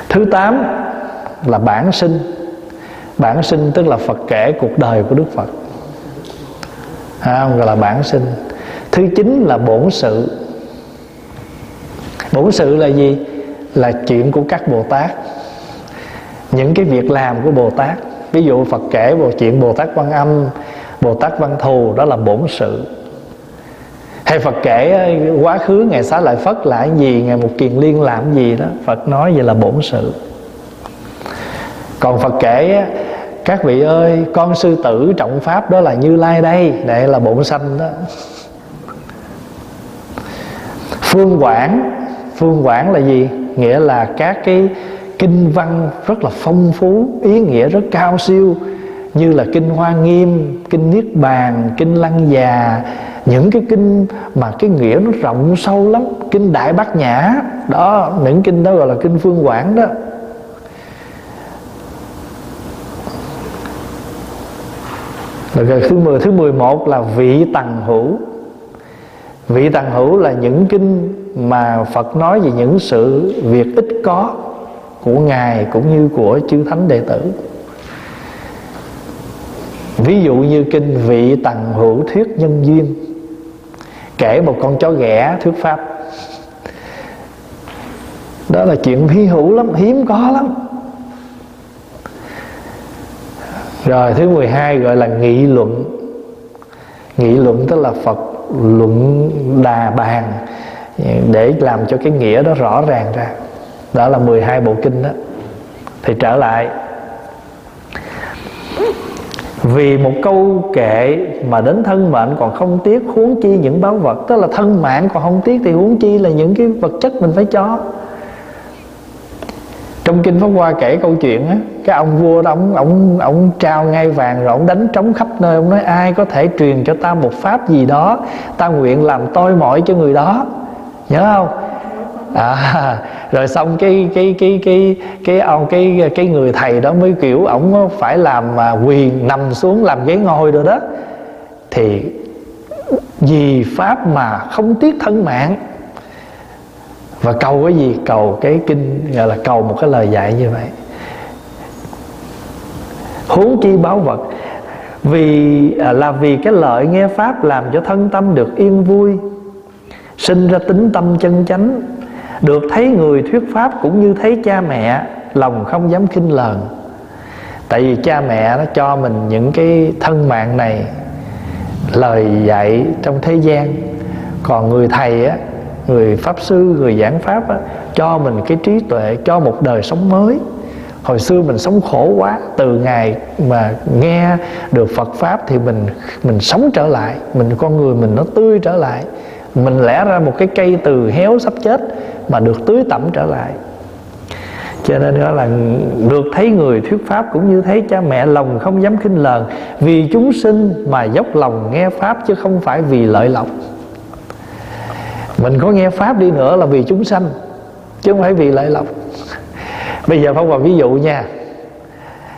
Thứ tám là bản sinh. Bản sinh tức là Phật kể cuộc đời của Đức Phật à, gọi là bản sinh. Thứ chín là bổn sự. Bổn sự là gì? Là chuyện của các bồ tát. Những cái việc làm của bồ tát. Ví dụ phật kể bộ chuyện bồ tát quan âm bồ tát văn thù đó là bổn sự. Hay phật kể ờ, quá khứ ngày xá lợi phất là cái gì ngày một kiền liên làm gì đó. Phật nói vậy là bổn sự. Còn phật kể các vị ơi, con sư tử trọng pháp đó là như lai đây đây là bổn sanh đó. Phương quảng phương quảng là gì? Nghĩa là các cái kinh văn rất là phong phú, ý nghĩa rất cao siêu, như là kinh hoa nghiêm, kinh niết bàn, kinh lăng già. Những cái kinh mà cái nghĩa nó rộng sâu lắm, kinh đại bát nhã, đó, những kinh đó gọi là kinh phương quảng đó. Rồi thứ 10 thứ 11 là vị tầng hữu. Vị tầng hữu là những kinh mà Phật nói về những sự việc ít có của ngài cũng như của chư thánh đệ tử. Ví dụ như kinh vị tầng hữu thuyết nhân duyên, kể một con chó ghẻ thuyết pháp. Đó là chuyện hy hữu lắm, hiếm có lắm. Rồi thứ 12 gọi là nghị luận. Nghị luận tức là Phật luận đà bàn, để làm cho cái nghĩa đó rõ ràng ra. Đó là 12 bộ kinh đó. Thì trở lại. Vì một câu kệ mà đến thân mệnh còn không tiếc huống chi những báu vật, tức là thân mạng còn không tiếc thì huống chi là những cái vật chất mình phải cho trong kinh pháp hoa kể câu chuyện á cái ông vua đó ông ông ông trao ngay vàng rồi ông đánh trống khắp nơi. Ông nói ai có thể truyền cho ta một pháp gì đó ta nguyện làm tôi mỏi cho người đó. Nhớ không? À rồi xong cái cái cái cái cái ông cái, cái cái người thầy đó mới kiểu ổng phải làm mà quyền nằm xuống làm ghế ngồi rồi đó. Thì vì pháp mà không tiếc thân mạng và cầu cái gì? Cầu cái kinh, gọi là cầu một cái lời dạy như vậy. Huống chi báo vật vì à, là vì cái lợi nghe pháp làm cho thân tâm được yên vui, sinh ra tính tâm chân chánh, được thấy người thuyết pháp cũng như thấy cha mẹ, lòng không dám khinh lờn. Tại vì cha mẹ nó cho mình những cái thân mạng này, lời dạy trong thế gian. Còn người thầy á người pháp sư người giảng pháp á, cho mình cái trí tuệ cho một đời sống mới. Hồi xưa mình sống khổ quá từ ngày mà nghe được Phật pháp thì mình mình sống trở lại mình con người mình nó tươi trở lại. Mình lẽ ra một cái cây từ héo sắp chết mà được tưới tẩm trở lại. Cho nên đó là được thấy người thuyết pháp cũng như thấy cha mẹ lòng không dám khinh lờn. Vì chúng sinh mà dốc lòng nghe pháp chứ không phải vì lợi lộc mình có nghe pháp đi nữa là vì chúng sanh, chứ không phải vì lợi lộc. Bây giờ phong vào ví dụ nha,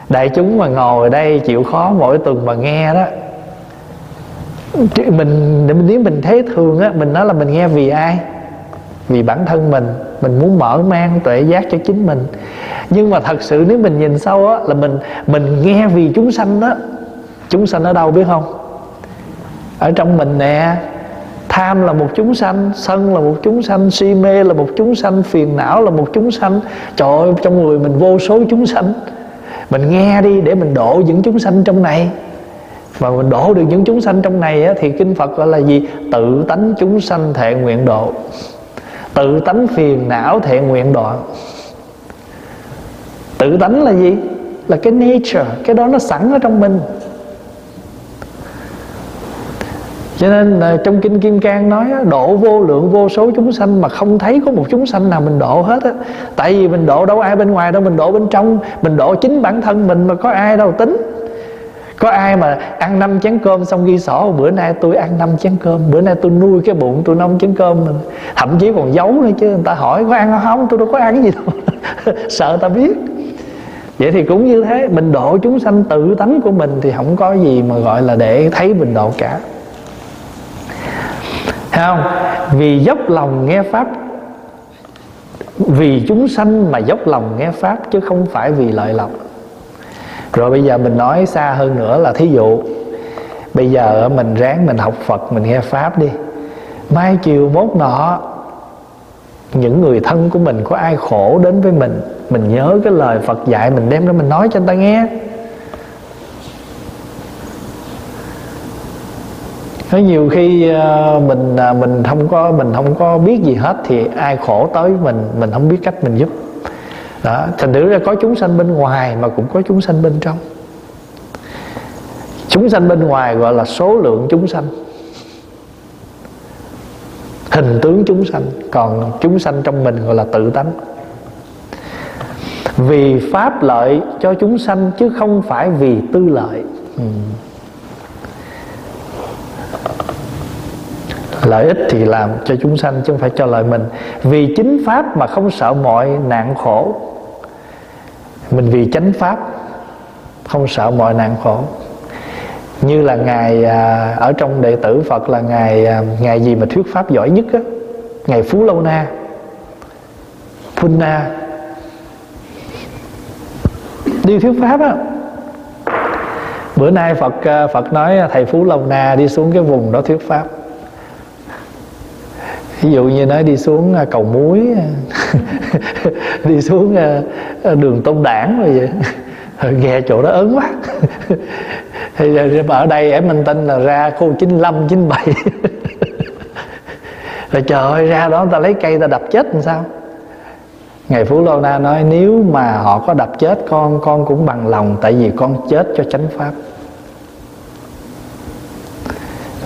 đại chúng mà ngồi ở đây chịu khó mỗi tuần mà nghe đó mình nếu mình thấy thường á, mình nói là mình nghe vì ai? Vì bản thân mình mình muốn mở mang tuệ giác cho chính mình. Nhưng mà thật sự nếu mình nhìn sâu á, là mình mình nghe vì chúng sanh đó. Chúng sanh ở đâu biết không? Ở trong mình nè tham là một chúng sanh sân là một chúng sanh si mê là một chúng sanh phiền não là một chúng sanh. Trời ơi trong người mình vô số chúng sanh. Mình nghe đi để mình độ những chúng sanh trong này. Và mình đổ được những chúng sanh trong này á, thì kinh Phật gọi là gì? Tự tánh chúng sanh thệ nguyện độ. Tự tánh phiền não thệ nguyện đoạn tự tánh là gì? Là cái nature cái đó nó sẵn ở trong mình. Cho nên là trong kinh kim cang nói độ vô lượng vô số chúng sanh mà không thấy có một chúng sanh nào mình độ hết á. Tại vì mình độ đâu ai bên ngoài đâu, mình độ bên trong, mình độ chính bản thân mình mà có ai đâu tính. Có ai mà ăn năm chén cơm xong ghi sổ, bữa nay tôi ăn năm chén cơm, bữa nay tôi nuôi cái bụng tôi năm chén cơm. Mình thậm chí còn giấu nữa chứ, người ta hỏi, có ăn không? Tôi đâu có ăn gì đâu. Sợ ta biết. Vậy thì cũng như thế, mình độ chúng sanh tự tánh của mình thì không có gì mà gọi là để thấy mình độ cả. Thấy không? Vì dốc lòng nghe pháp. Vì chúng sanh mà dốc lòng nghe pháp, chứ không phải vì lợi lộc. Rồi bây giờ mình nói xa hơn nữa là thí dụ, bây giờ mình ráng mình học phật, mình nghe pháp đi. Mai chiều mốt nọ, những người thân của mình, có ai khổ đến với mình mình nhớ cái lời phật dạy mình đem ra mình nói cho người ta nghe. Nói nhiều khi ờ, mình à, mình không có, mình không có biết gì hết thì ai khổ tới mình mình không biết cách mình giúp. Đó, thành thử ra có chúng sanh bên ngoài mà cũng có chúng sanh bên trong. Chúng sanh bên ngoài gọi là số lượng chúng sanh. Hình tướng chúng sanh, còn chúng sanh trong mình gọi là tự tánh. Vì pháp lợi cho chúng sanh chứ không phải vì tư lợi. Ừ. lợi ích thì làm cho chúng sanh chứ không phải cho lợi mình. Vì chính pháp mà không sợ mọi nạn khổ. Mình vì chánh pháp, không sợ mọi nạn khổ. Như là ngài à, ở trong đệ tử Phật là ngài à, ngài gì mà thuyết pháp giỏi nhất á? Ngài Phú Lâu Na Punna đi thuyết pháp á. Bữa nay Phật à, Phật nói thầy Phú Lâu Na đi xuống cái vùng đó thuyết pháp ví dụ như nói đi xuống à, cầu muối à, đi xuống à, đường tôn đảng rồi vậy. Ờ, nghe chỗ đó ớn quá. Thì ở đây em minh tinh là ra khu 95, 97 rồi trời ơi ra đó ta lấy cây ta đập chết làm sao? Ngài Phú Lô Na nói nếu mà họ có đập chết con Con cũng bằng lòng Tại vì con chết cho chánh pháp.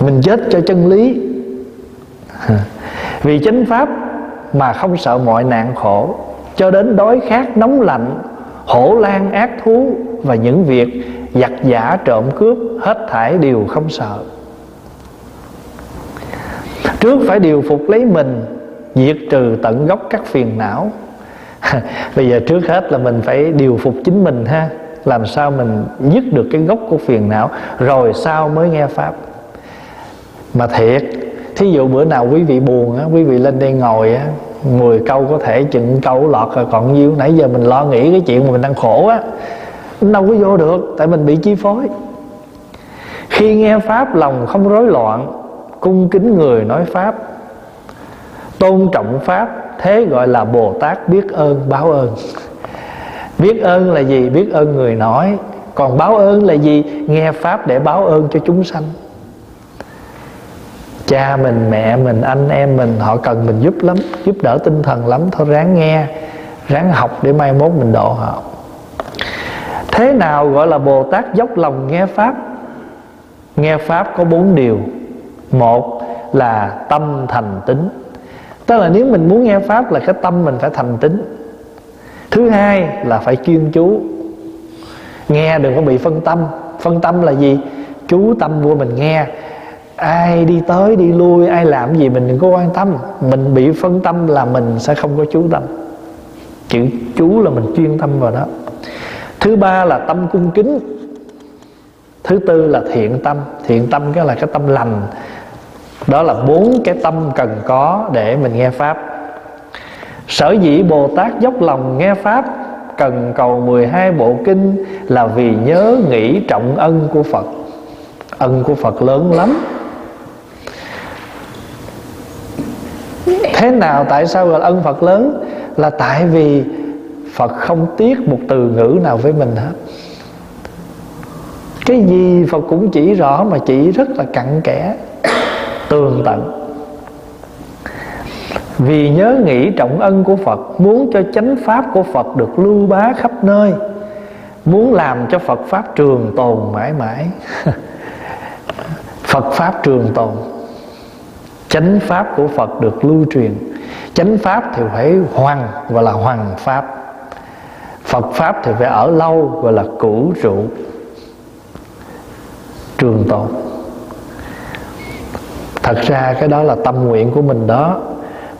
Mình chết cho chân lý vì chánh pháp mà không sợ mọi nạn khổ, cho đến đói khát nóng lạnh, hổ lan ác thú và những việc giặc giả trộm cướp hết thảy đều không sợ. Trước phải điều phục lấy mình, diệt trừ tận gốc các phiền não. Bây giờ trước hết là mình phải điều phục chính mình ha. Làm sao mình dứt được cái gốc của phiền não, rồi sau mới nghe pháp. Mà thiệt thí dụ bữa nào quý vị buồn á, quý vị lên đây ngồi á 10 câu có thể chừng câu lọt rồi còn nhiêu. Nãy giờ mình lo nghĩ cái chuyện mà mình đang khổ á đâu có vô được, tại mình bị chi phối. Khi nghe pháp lòng không rối loạn, cung kính người nói pháp, tôn trọng pháp, thế gọi là bồ tát biết ơn, báo ơn. Biết ơn là gì? Biết ơn người nói. Còn báo ơn là gì? Nghe pháp để báo ơn cho chúng sanh cha mình, mẹ mình, anh em mình, họ cần mình giúp lắm, giúp đỡ tinh thần lắm. Thôi ráng nghe, ráng học để mai mốt mình độ họ. Thế nào gọi là bồ tát dốc lòng nghe pháp? Nghe pháp có bốn điều. Một là tâm thành tính. Tức là nếu mình muốn nghe pháp là cái tâm mình phải thành tính. Thứ hai là phải chuyên chú. Nghe đừng có bị phân tâm. Phân tâm là gì? Chú tâm vô mình nghe ai đi tới đi lui, ai làm gì mình đừng có quan tâm. Mình bị phân tâm là mình sẽ không có chú tâm. Chữ chú là mình chuyên tâm vào đó. Thứ ba là tâm cung kính. Thứ tư là thiện tâm. Thiện tâm cái là cái tâm lành. Đó là bốn cái tâm cần có để mình nghe pháp. Sở dĩ bồ tát dốc lòng nghe pháp, cần cầu 12 bộ kinh là vì nhớ nghĩ trọng ân của phật. Ân của phật lớn lắm. Thế nào tại sao gọi là ân phật lớn? Là tại vì phật không tiếc một từ ngữ nào với mình hết. Cái gì Phật cũng chỉ rõ mà chỉ rất là cặn kẽ, tường tận. Vì nhớ nghĩ trọng ân của Phật, Muốn cho chánh pháp của Phật được lưu bá khắp nơi, Muốn làm cho Phật Pháp trường tồn mãi mãi. Phật Pháp trường tồn. Chánh Pháp của Phật được lưu truyền. Chánh Pháp thì phải hoàng và là hoàng Pháp. Phật Pháp thì phải ở lâu gọi là cửu trụ Trường tồn. Thật ra cái đó là tâm nguyện của mình đó.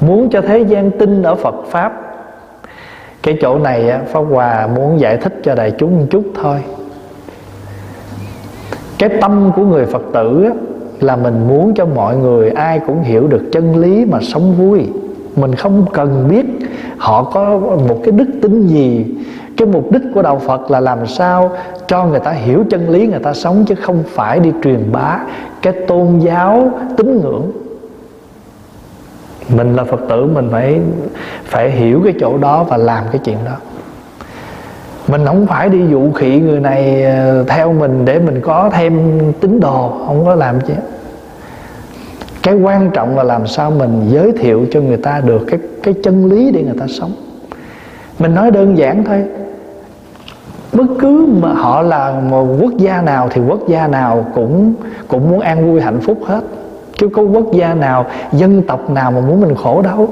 Muốn cho thế gian tin ở Phật Pháp, Cái chỗ này Pháp Hòa muốn giải thích cho đại chúng một chút thôi. Cái tâm của người Phật tử là mình muốn cho mọi người ai cũng hiểu được chân lý mà sống vui. Mình không cần biết họ có một cái đức tính gì. Cái mục đích của đạo phật là làm sao cho người ta hiểu chân lý, người ta sống, chứ không phải đi truyền bá cái tôn giáo tín ngưỡng. Mình là phật tử, mình phải phải hiểu cái chỗ đó và làm cái chuyện đó mình không phải đi dụ khị người này ờ, theo mình để mình có thêm tín đồ, không có làm chứ. Cái quan trọng là làm sao mình giới thiệu cho người ta được cái cái chân lý để người ta sống. Mình nói đơn giản thôi, bất cứ mà họ là một quốc gia nào thì quốc gia nào cũng cũng muốn an vui hạnh phúc hết. Chứ có quốc gia nào, dân tộc nào mà muốn mình khổ đâu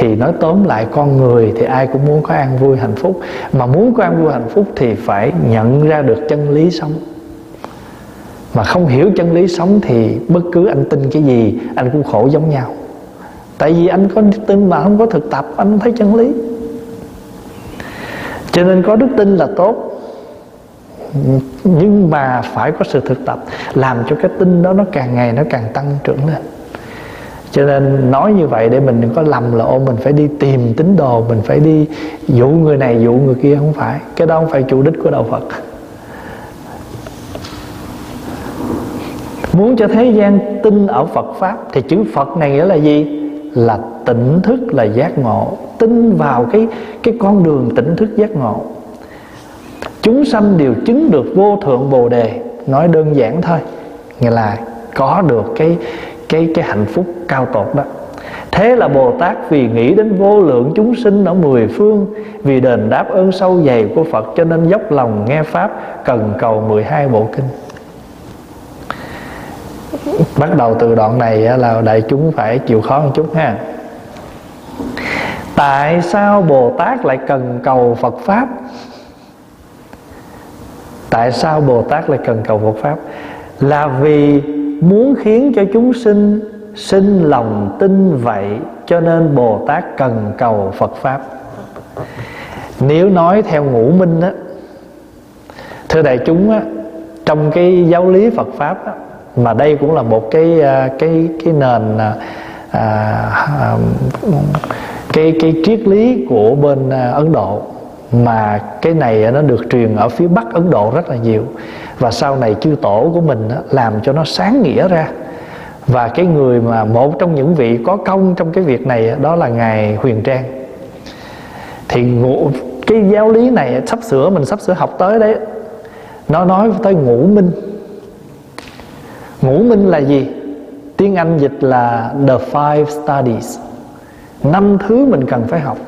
thì nói tóm lại, con người thì ai cũng muốn có an vui, hạnh phúc. Mà muốn có an vui, hạnh phúc thì phải nhận ra được chân lý sống. Mà không hiểu chân lý sống thì bất cứ anh tin cái gì, anh cũng khổ giống nhau. Tại vì anh có đức tin mà không có thực tập, anh không thấy chân lý. Cho nên có đức tin là tốt. Nhưng mà phải có sự thực tập, làm cho cái tin đó nó càng ngày nó càng tăng trưởng lên cho nên nói như vậy để mình đừng có lầm là ô mình phải đi tìm tín đồ, mình phải đi dụ người này, dụ người kia, không phải. Cái đó không phải chủ đích của đạo phật. Muốn cho thế gian tin ở phật pháp thì chữ phật này nghĩa là gì? Là tỉnh thức, là giác ngộ. Tin vào cái cái con đường tỉnh thức giác ngộ. Chúng sanh đều chứng được vô thượng bồ đề. Nói đơn giản thôi, nghĩa là có được cái cái cái hạnh phúc cao tột đó. Thế là Bồ Tát vì nghĩ đến vô lượng chúng sinh ở mười phương, Vì đền đáp ơn sâu dày của Phật Cho nên dốc lòng nghe Pháp, Cần cầu 12 bộ kinh. Bắt đầu từ đoạn này là đại chúng phải chịu khó một chút ha. Tại sao Bồ Tát lại cần cầu Phật Pháp? Tại sao Bồ Tát lại cần cầu Phật Pháp? Là vì muốn khiến cho chúng sinh sinh lòng tin vậy Cho nên Bồ Tát cần cầu Phật Pháp. Nếu nói theo ngũ minh á Thưa đại chúng á Trong cái giáo lý Phật Pháp á Mà đây cũng là một cái à, cái cái nền à, à, à, cái cái triết lý của bên à, Ấn Độ mà cái này nó được truyền ở phía Bắc Ấn Độ rất là nhiều và sau này chư tổ của mình làm cho nó sáng nghĩa ra. Và cái người mà một trong những vị có công trong cái việc này đó là ngài Huyền Trang. Thì ngủ cái giáo lý này sắp sửa, mình sắp sửa học tới đấy. Nó nói tới ngũ minh. Ngũ minh là gì? Tiếng Anh dịch là the five studies. Năm thứ mình cần phải học.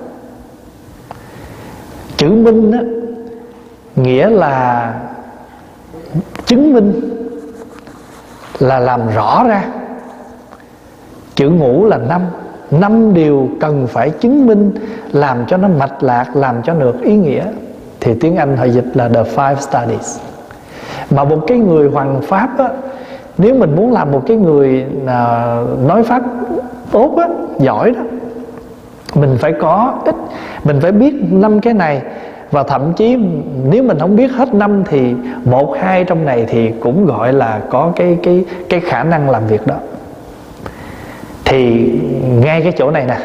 Chữ minh á, nghĩa là chứng minh là làm rõ ra. Chữ ngũ là năm. Năm điều cần phải chứng minh làm cho nó mạch lạc làm cho được ý nghĩa. Thì tiếng anh họ dịch là the five studies. Mà một cái người hoàng pháp á nếu mình muốn làm một cái người à, nói pháp tốt á giỏi đó mình phải có ít mình phải biết năm cái này và thậm chí nếu mình không biết hết năm thì một, hai trong này thì cũng gọi là có cái cái cái khả năng làm việc đó. Thì ngay cái chỗ này nè,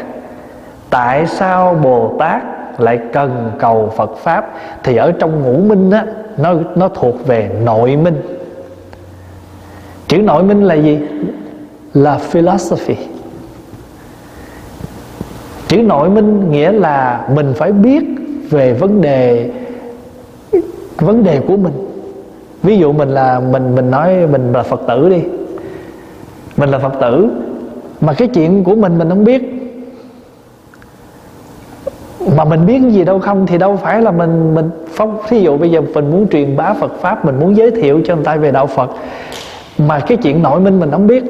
tại sao bồ tát lại cần cầu phật pháp? Thì ở trong ngũ minh á, nó nó thuộc về nội minh. Chữ nội minh là gì? Là philosophy. Chữ nội minh nghĩa là mình phải biết về vấn đề vấn đề của mình. Ví dụ mình là, mình mình nói mình là phật tử đi. Mình là phật tử, mà cái chuyện của mình mình không biết. Mà mình biết gì đâu không thì đâu phải là mình mình phong, thí dụ bây giờ mình muốn truyền bá Phật pháp, mình muốn giới thiệu cho người ta về đạo Phật, mà cái chuyện nội minh mình không biết.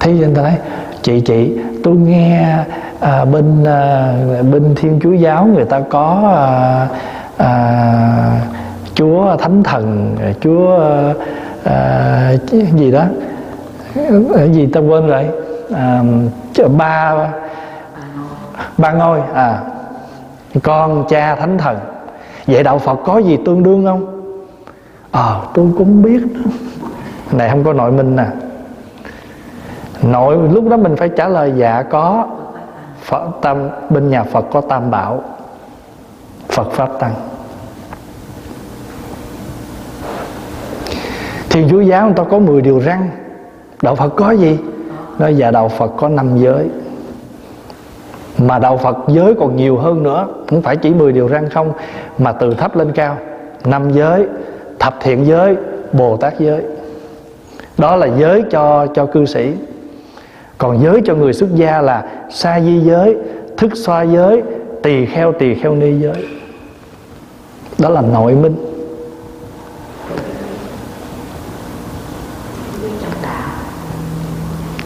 Thì người ta nói chị chị tôi nghe à, bên à, bên thiên chúa giáo người ta có à, à, chúa thánh thần chúa à, gì đó gì ta quên rồi à, ba ba ngôi à con cha thánh thần. Vậy đạo phật có gì tương đương không? Ờ à, tôi cũng biết này không có nội minh nè nội, lúc đó mình phải trả lời dạ có. Phật tam, bên nhà phật có tam bảo. Phật pháp tăng. Thiên chúa giáo người ta có 10 điều răn. Đạo phật có gì? Nói dạ đạo phật có năm giới. Mà đạo Phật giới còn nhiều hơn nữa. Không phải chỉ 10 điều răn không, mà từ thấp lên cao. Năm giới, thập thiện giới, bồ tát giới. Đó là giới cho cho cư sĩ còn giới cho người xuất gia là sa di giới, thức xoa giới, tỳ kheo tỳ kheo ni giới. Đó là nội minh.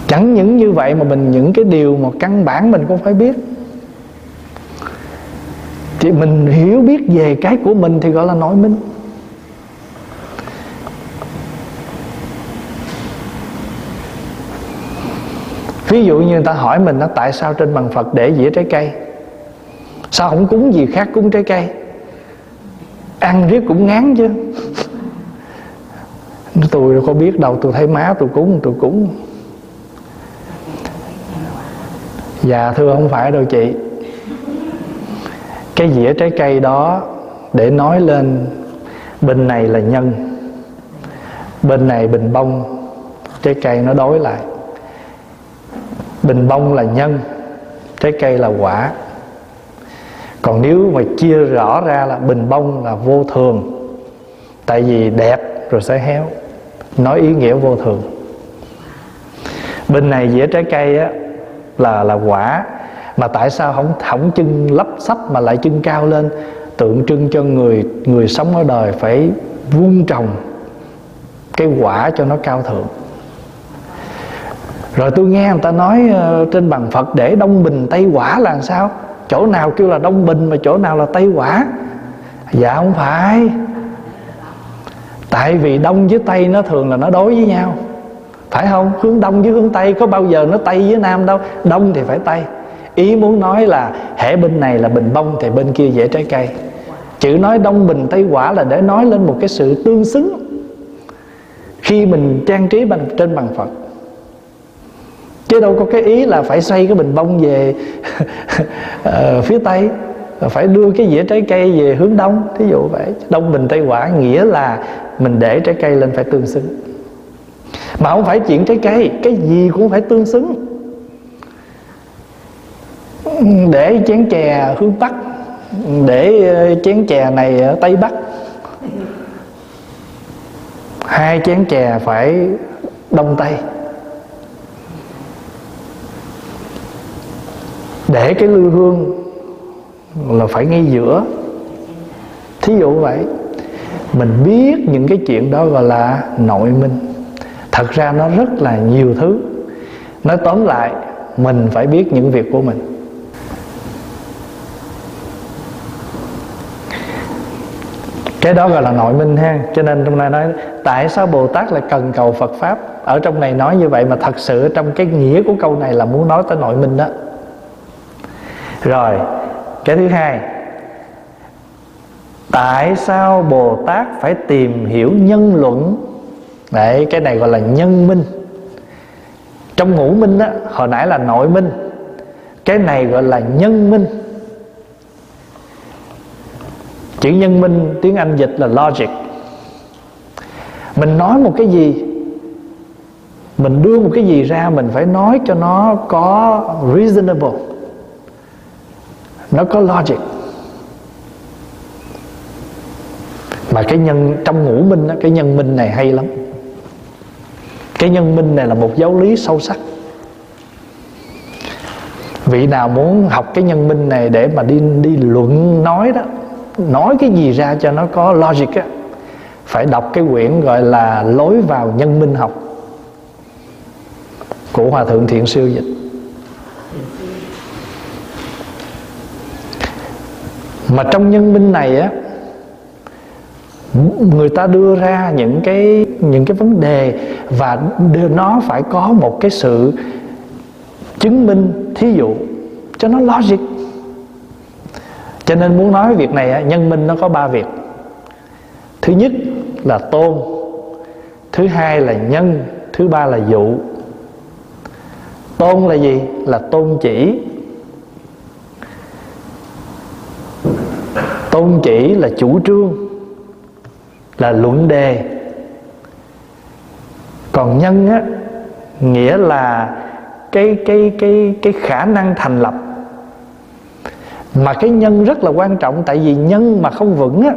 Chẳng những như vậy mà mình, những cái điều mà căn bản mình cũng phải biết. Thì mình hiểu biết về cái của mình thì gọi là nội minh. Ví dụ như người ta hỏi mình nó tại sao trên bằng phật để dĩa trái cây? Sao không cúng gì khác cúng trái cây? Ăn riết cũng ngán chứ. Tôi đâu có biết đâu, tôi thấy má tôi cúng tôi cúng. Dạ thưa không phải đâu chị. Cái dĩa trái cây đó, Để nói lên, Bên này là nhân, Bên này bình bông, Trái cây nó đối lại. Bình bông là nhân, Trái cây là quả. Còn nếu mà chia rõ ra là Bình bông là vô thường, Tại vì đẹp rồi sẽ héo, Nói ý nghĩa vô thường. Bên này dĩa trái cây á, là là quả, mà tại sao không không chân lấp sách mà lại chân cao lên? Tượng trưng cho người người sống ở đời phải vuông trồng cái quả cho nó cao thượng rồi tôi nghe người ta nói ờ, trên bằng Phật để đông bình tây quả là làm sao? Chỗ nào kêu là đông bình mà chỗ nào là tây quả? Dạ không phải. Tại vì đông với tây nó thường là nó đối với nhau. Phải không? Hướng đông với hướng tây, có bao giờ nó tây với nam đâu. Đông thì phải tây. Ý muốn nói là hệ bên này là bình bông thì bên kia dễ trái cây. Chữ nói đông bình tây quả là để nói lên một cái sự tương xứng. Khi mình trang trí bằng trên bằng phật chứ đâu có cái ý là phải xoay cái bình bông về uh, phía tây phải đưa cái dĩa trái cây về hướng đông thí dụ vậy. Đông bình tây quả nghĩa là mình để trái cây lên phải tương xứng. Mà không phải chuyện trái cây cái gì cũng phải tương xứng. Để chén chè hướng bắc để ờ, chén chè này ở tây bắc. Hai chén chè phải đông tây. Để cái lư hương là phải ngay giữa. Thí dụ vậy, mình biết những cái chuyện đó gọi là nội minh. Thật ra nó rất là nhiều thứ. Nói tóm lại, mình phải biết những việc của mình. Cái đó gọi là nội minh ha. Cho nên trong này nói, tại sao bồ tát lại cần cầu phật pháp? Ở trong này nói như vậy mà thật sự trong cái nghĩa của câu này là muốn nói tới nội minh đó rồi, cái thứ hai, tại sao bồ tát phải tìm hiểu nhân luận? Đấy, cái này gọi là nhân minh. Trong ngũ minh á, hồi nãy là nội minh. Cái này gọi là nhân minh. Chữ nhân minh, tiếng anh dịch là logic. Mình nói một cái gì, mình đưa một cái gì ra, mình phải nói cho nó có reasonable nó có logic. Mà cái nhân trong ngũ minh đó, cái nhân minh này hay lắm. Cái nhân minh này là một giáo lý sâu sắc. Vị nào muốn học cái nhân minh này để mà đi đi luận nói đó nói cái gì ra cho nó có logic á phải đọc cái quyển gọi là lối vào nhân minh học của hòa thượng thiện siêu dịch. Mà trong nhân minh này á, người ta đưa ra những cái những cái vấn đề và đưa, nó phải có một cái sự chứng minh, thí dụ, cho nó logic. Cho nên muốn nói việc này nhân minh nó có ba việc. Thứ nhất là tôn, thứ hai là nhân, thứ ba là dụ. Tôn là gì? Là tôn chỉ. Tôn chỉ là chủ trương, là luận đề. Còn nhân á, nghĩa là cái cái cái cái khả năng thành lập. Mà cái nhân rất là quan trọng, tại vì nhân mà không vững á,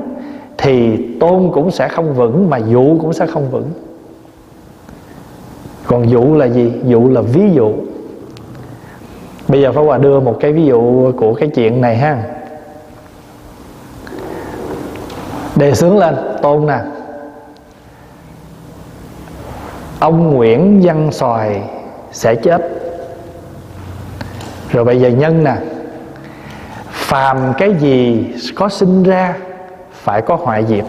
thì tôn cũng sẽ không vững, mà dụ cũng sẽ không vững. Còn dụ là gì? Dụ là ví dụ. Bây giờ Pháp Hòa đưa một cái ví dụ của cái chuyện này ha. Đề xướng lên, tôn nè. Ông Nguyễn Văn Xoài sẽ chết. Rồi bây giờ nhân nè. Phàm cái gì có sinh ra phải có hoại diệt.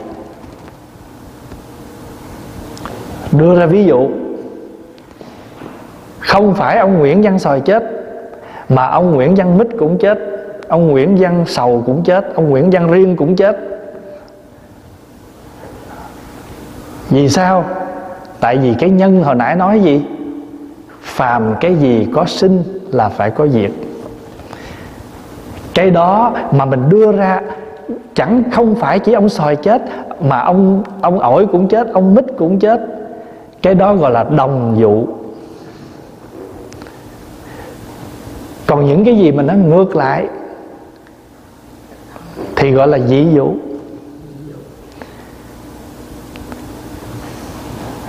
Đưa ra ví dụ. Không phải ông Nguyễn Văn Sòi chết, mà ông Nguyễn Văn Mít cũng chết, ông Nguyễn Văn Sầu cũng chết, ông Nguyễn Văn Riêng cũng chết. Vì sao? Tại vì cái nhân hồi nãy nói gì? Phàm cái gì có sinh là phải có diệt. Cái đó mà mình đưa ra, chẳng không phải chỉ ông sòi chết, mà ông ông ổi cũng chết, ông mít cũng chết. Cái đó gọi là đồng dụ. Còn những cái gì mà nó ngược lại, thì gọi là dị dụ.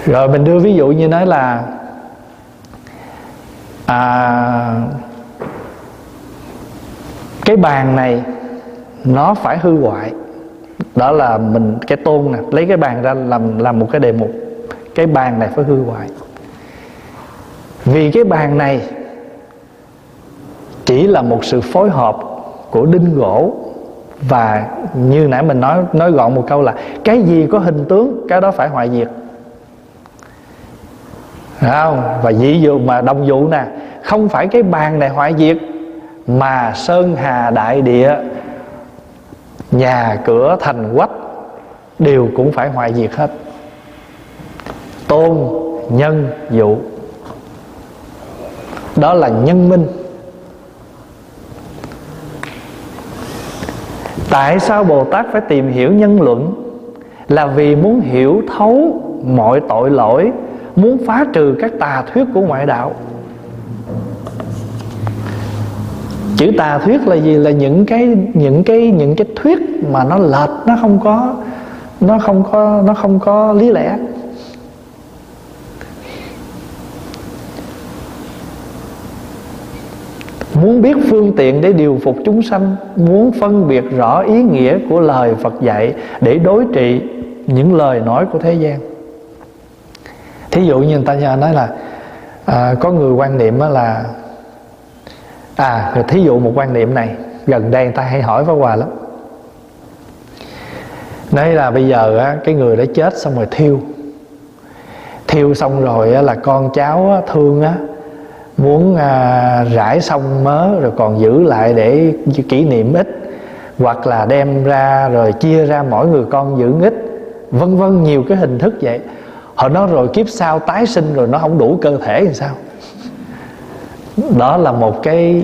Rồi mình đưa ví dụ như nói là à, cái bàn này nó phải hư hoại. Đó là mình cái tôn nè lấy cái bàn ra làm làm một cái đề mục. Cái bàn này phải hư hoại. Vì cái bàn này chỉ là một sự phối hợp của đinh gỗ và như nãy mình nói nói gọn một câu là cái gì có hình tướng cái đó phải hoại diệt không, và dĩ dụ mà đồng dụ nè, không phải cái bàn này hoại diệt, mà sơn hà đại địa, nhà cửa thành quách, đều cũng phải hoại diệt hết. Tôn, nhân dụ đó là nhân minh. Tại sao bồ tát phải tìm hiểu nhân luận? Là vì muốn hiểu thấu mọi tội lỗi muốn phá trừ các tà thuyết của ngoại đạo. Chữ tà thuyết là gì? Là những cái những cái những cái thuyết mà nó lệch, nó không có, nó không có, nó không có lý lẽ. Muốn biết phương tiện để điều phục chúng sanh, muốn phân biệt rõ ý nghĩa của lời phật dạy để đối trị những lời nói của thế gian thí dụ như người ta nói là à, có người quan niệm là à thí dụ một quan niệm này gần đây người ta hay hỏi Pháp Hòa lắm. Nói là bây giờ á, cái người đã chết xong rồi thiêu. Thiêu xong rồi á, là con cháu á, thương á muốn à, rải xong mớ rồi còn giữ lại để kỷ niệm ít hoặc là đem ra rồi chia ra mỗi người con giữ ít vân vân nhiều cái hình thức vậy họ nói rồi kiếp sau tái sinh rồi nó không đủ cơ thể thì sao? Đó là một cái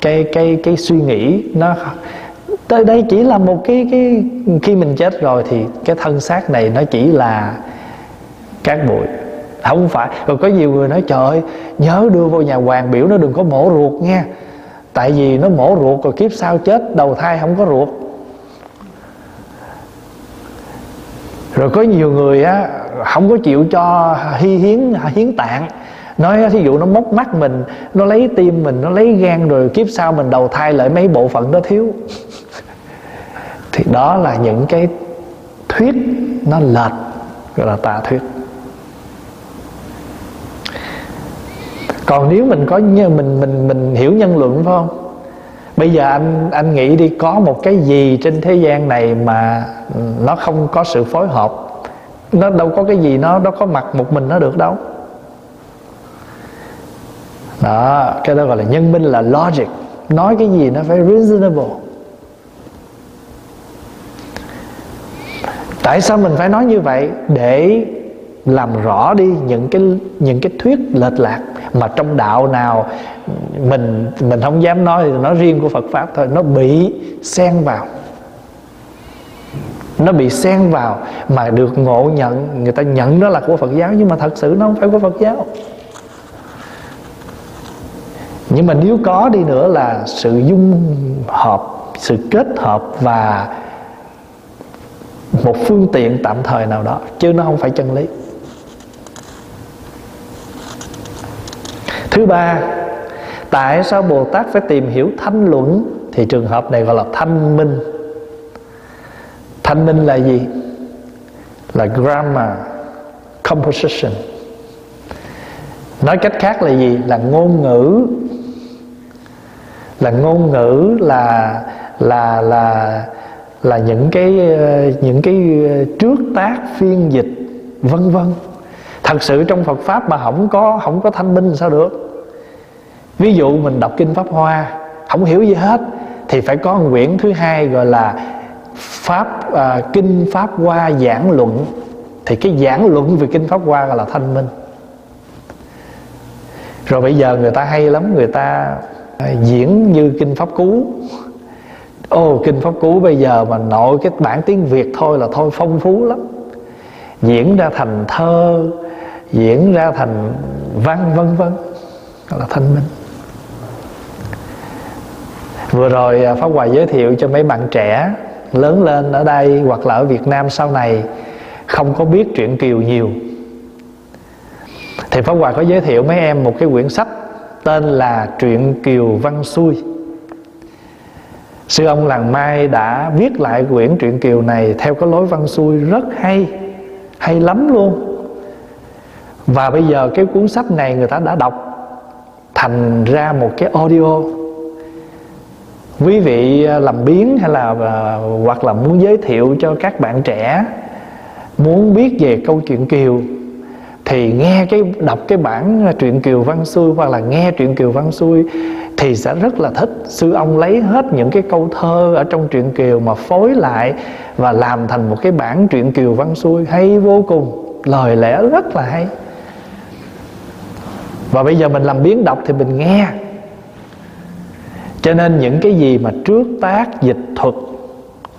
cái cái cái suy nghĩ nó tới đây chỉ là một cái cái khi mình chết rồi thì cái thân xác này nó chỉ là cát bụi. Không phải, rồi có nhiều người nói, trời ơi, nhớ đưa vô nhà hoàng biểu nó đừng có mổ ruột nha. Tại vì nó mổ ruột rồi kiếp sau chết, đầu thai không có ruột. Rồi có nhiều người á, không có chịu cho hy hiến hiến tạng. Nói thí dụ nó móc mắt mình, nó lấy tim mình, nó lấy gan rồi kiếp sau mình đầu thai lại mấy bộ phận đó thiếu. Thì đó là những cái thuyết nó lệch, gọi là tà thuyết. Còn nếu mình có mình mình mình hiểu nhân luận, phải không? Bây giờ anh anh nghĩ đi, có một cái gì trên thế gian này mà ừ, nó không có sự phối hợp? Nó đâu có cái gì nó nó có mặt một mình nó được đâu. Đó, cái đó gọi là nhân minh là logic. Nói cái gì nó phải reasonable. Tại sao mình phải nói như vậy? Để làm rõ đi những cái những cái thuyết lệch lạc mà trong đạo nào mình mình không dám nói thì nói riêng của Phật pháp thôi. Nó bị xen vào. Nó bị xen vào mà được ngộ nhận. Người ta nhận nó là của Phật giáo, nhưng mà thật sự nó không phải của Phật giáo. Nhưng mà nếu có đi nữa là sự dung hợp, sự kết hợp và một phương tiện tạm thời nào đó, chứ nó không phải chân lý. Thứ ba tại sao bồ tát phải tìm hiểu thanh luận? Thì trường hợp này gọi là thanh minh. Thanh minh là gì? Là grammar composition. Nói cách khác là gì? Là ngôn ngữ. Là ngôn ngữ là là là là những cái những cái trước tác phiên dịch, vân vân. Thật sự trong Phật pháp mà không có không có thanh minh sao được? Ví dụ mình đọc kinh pháp hoa không hiểu gì hết thì phải có một quyển thứ hai gọi là pháp à, kinh pháp hoa giảng luận. Thì cái giảng luận về kinh pháp hoa gọi là thanh minh. Rồi bây giờ người ta hay lắm người ta à, diễn như kinh pháp cú. Ô oh, kinh pháp cú bây giờ mà nội cái bản tiếng việt thôi là thôi phong phú lắm. Diễn ra thành thơ diễn ra thành văn vân vân gọi là thanh minh vừa rồi à, pháp hòa giới thiệu cho mấy bạn trẻ lớn lên ở đây hoặc là ở việt nam sau này không có biết truyện kiều nhiều. Thì pháp hòa có giới thiệu mấy em một cái quyển sách tên là truyện kiều văn xuôi. Sư ông làng mai đã viết lại quyển truyện kiều này theo cái lối văn xuôi rất hay hay lắm luôn. Và bây giờ cái cuốn sách này người ta đã đọc thành ra một cái audio quý vị à, làm biến hay là à, hoặc là muốn giới thiệu cho các bạn trẻ muốn biết về câu chuyện kiều, thì nghe cái, đọc cái bản truyện kiều văn xuôi hoặc là nghe truyện kiều văn xuôi thì sẽ rất là thích. Sư ông lấy hết những cái câu thơ ở trong truyện kiều mà phối lại và làm thành một cái bản truyện kiều văn xuôi hay vô cùng. Lời lẽ rất là hay. Và bây giờ mình làm biến đọc thì mình nghe cho nên những cái gì mà trước tác dịch thuật,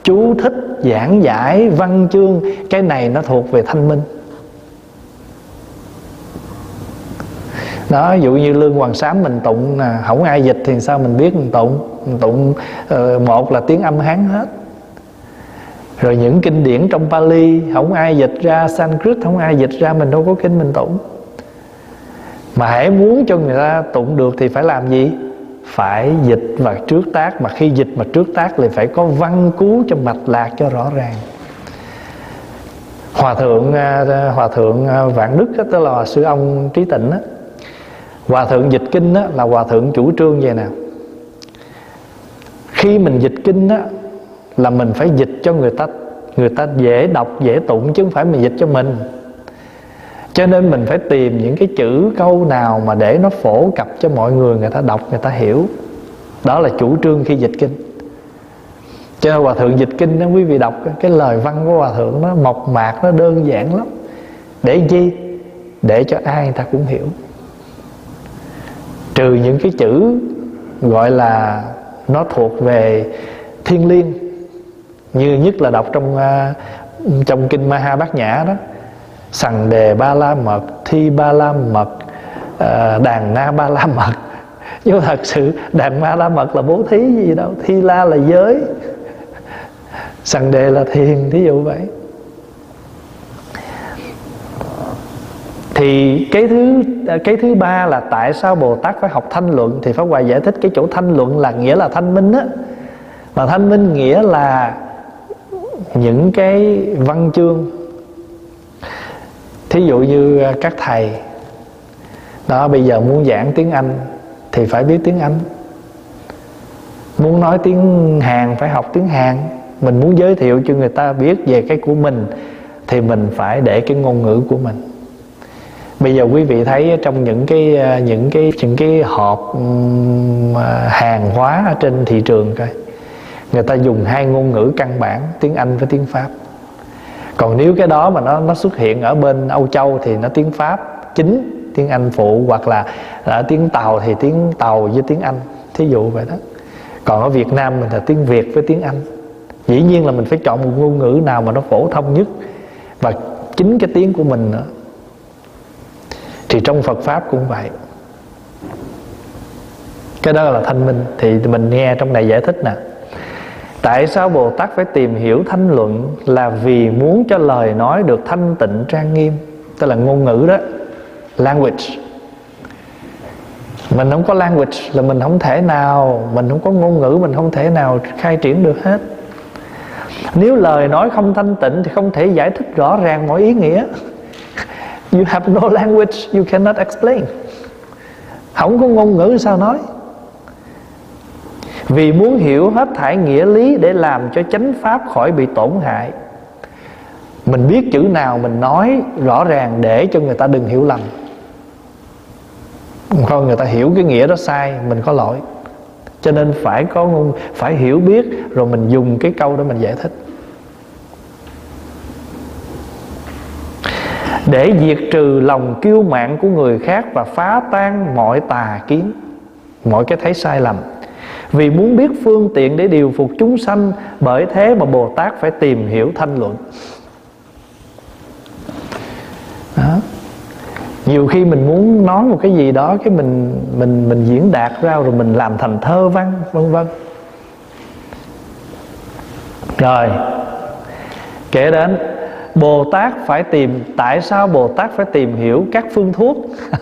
chú thích, giảng giải, văn chương, cái này nó thuộc về thanh minh. Đó ví dụ như lương hoàng sám mình tụng là không ai dịch thì sao mình biết mình tụng? Mình tụng ờ, một là tiếng âm hán hết. Rồi những kinh điển trong Pali, không ai dịch ra, Sanskrit không ai dịch ra, mình đâu có kinh mình tụng. Mà hãy muốn cho người ta tụng được thì phải làm gì? Phải dịch và trước tác mà khi dịch mà trước tác thì phải có văn cú cho mạch lạc cho rõ ràng. Hòa thượng à, à, hòa thượng à, vạn đức đó, tức là sư ông trí tịnh đó. hòa thượng dịch kinh đó, là hòa thượng chủ trương vậy nè. Khi mình dịch kinh đó, là mình phải dịch cho người ta người ta dễ đọc dễ tụng chứ không phải mình dịch cho mình cho nên mình phải tìm những cái chữ câu nào mà để nó phổ cập cho mọi người người ta đọc, người ta hiểu. Đó là chủ trương khi dịch kinh. Cho nên hòa thượng dịch kinh đó, quý vị đọc cái lời văn của hòa thượng nó mộc mạc, nó đơn giản lắm. Để chi? Để cho ai người ta cũng hiểu. Trừ những cái chữ gọi là nó thuộc về thiên liêng, như nhất là đọc trong à, trong kinh Maha Bát Nhã đó sằng đề ba la mật, thi ba la mật ờ, đàn na ba la mật. Nhưng thật sự, đàn ma la mật là bố thí gì đâu, thi la là giới. Sằng đề là thiền, thí dụ vậy. Thì cái thứ cái thứ ba là tại sao bồ tát phải học thanh luận? Thì pháp hòa giải thích cái chỗ thanh luận là nghĩa là thanh minh á. Mà thanh minh nghĩa là những cái văn chương thí dụ như à, các thầy, đó, bây giờ muốn giảng tiếng anh thì phải biết tiếng anh. Muốn nói tiếng hàn phải học tiếng hàn. Mình muốn giới thiệu cho người ta biết về cái của mình thì mình phải để cái ngôn ngữ của mình. Bây giờ quý vị thấy trong những cái à, những cái những cái hộp à, hàng hóa ở trên thị trường coi, người ta dùng hai ngôn ngữ căn bản, tiếng anh với tiếng pháp còn nếu cái đó mà nó nó xuất hiện ở bên âu châu thì nó tiếng pháp, chính tiếng anh phụ, hoặc là ở tiếng tàu thì tiếng tàu với tiếng anh. Thí dụ vậy đó. Còn ở việt nam mình là tiếng việt với tiếng anh. Dĩ nhiên là mình phải chọn một ngôn ngữ nào mà nó phổ thông nhất. Và chính cái tiếng của mình nữa. Thì trong phật pháp cũng vậy. Cái đó là thanh minh. Thì mình nghe trong này giải thích nè tại sao bồ tát phải tìm hiểu thanh luận là vì muốn cho lời nói được thanh tịnh trang nghiêm? Tức là ngôn ngữ đó, language. Mình không có language là mình không thể nào, mình không có ngôn ngữ, mình không thể nào khai triển được hết. Nếu lời nói không thanh tịnh thì không thể giải thích rõ ràng mọi ý nghĩa. You have no language, you cannot explain. Không có ngôn ngữ sao nói? Vì muốn hiểu hết thải nghĩa lý để làm cho chánh pháp khỏi bị tổn hại. Mình biết chữ nào mình nói rõ ràng để cho người ta đừng hiểu lầm. Không người ta hiểu cái nghĩa đó sai, mình có lỗi. Cho nên phải có phải hiểu biết, rồi mình dùng cái câu đó mình giải thích. Để diệt trừ lòng kiêu mạn của người khác và phá tan mọi tà kiến, mọi cái thấy sai lầm vì muốn biết phương tiện để điều phục chúng sanh, bởi thế mà bồ tát phải tìm hiểu thanh luận. Đó. nhiều khi mình muốn nói một cái gì đó, cái mình mình mình diễn đạt ra rồi mình làm thành thơ văn, vân vân. Rồi, kể đến, Bồ Tát phải tìm, Tại sao Bồ Tát phải tìm hiểu các phương thuốc?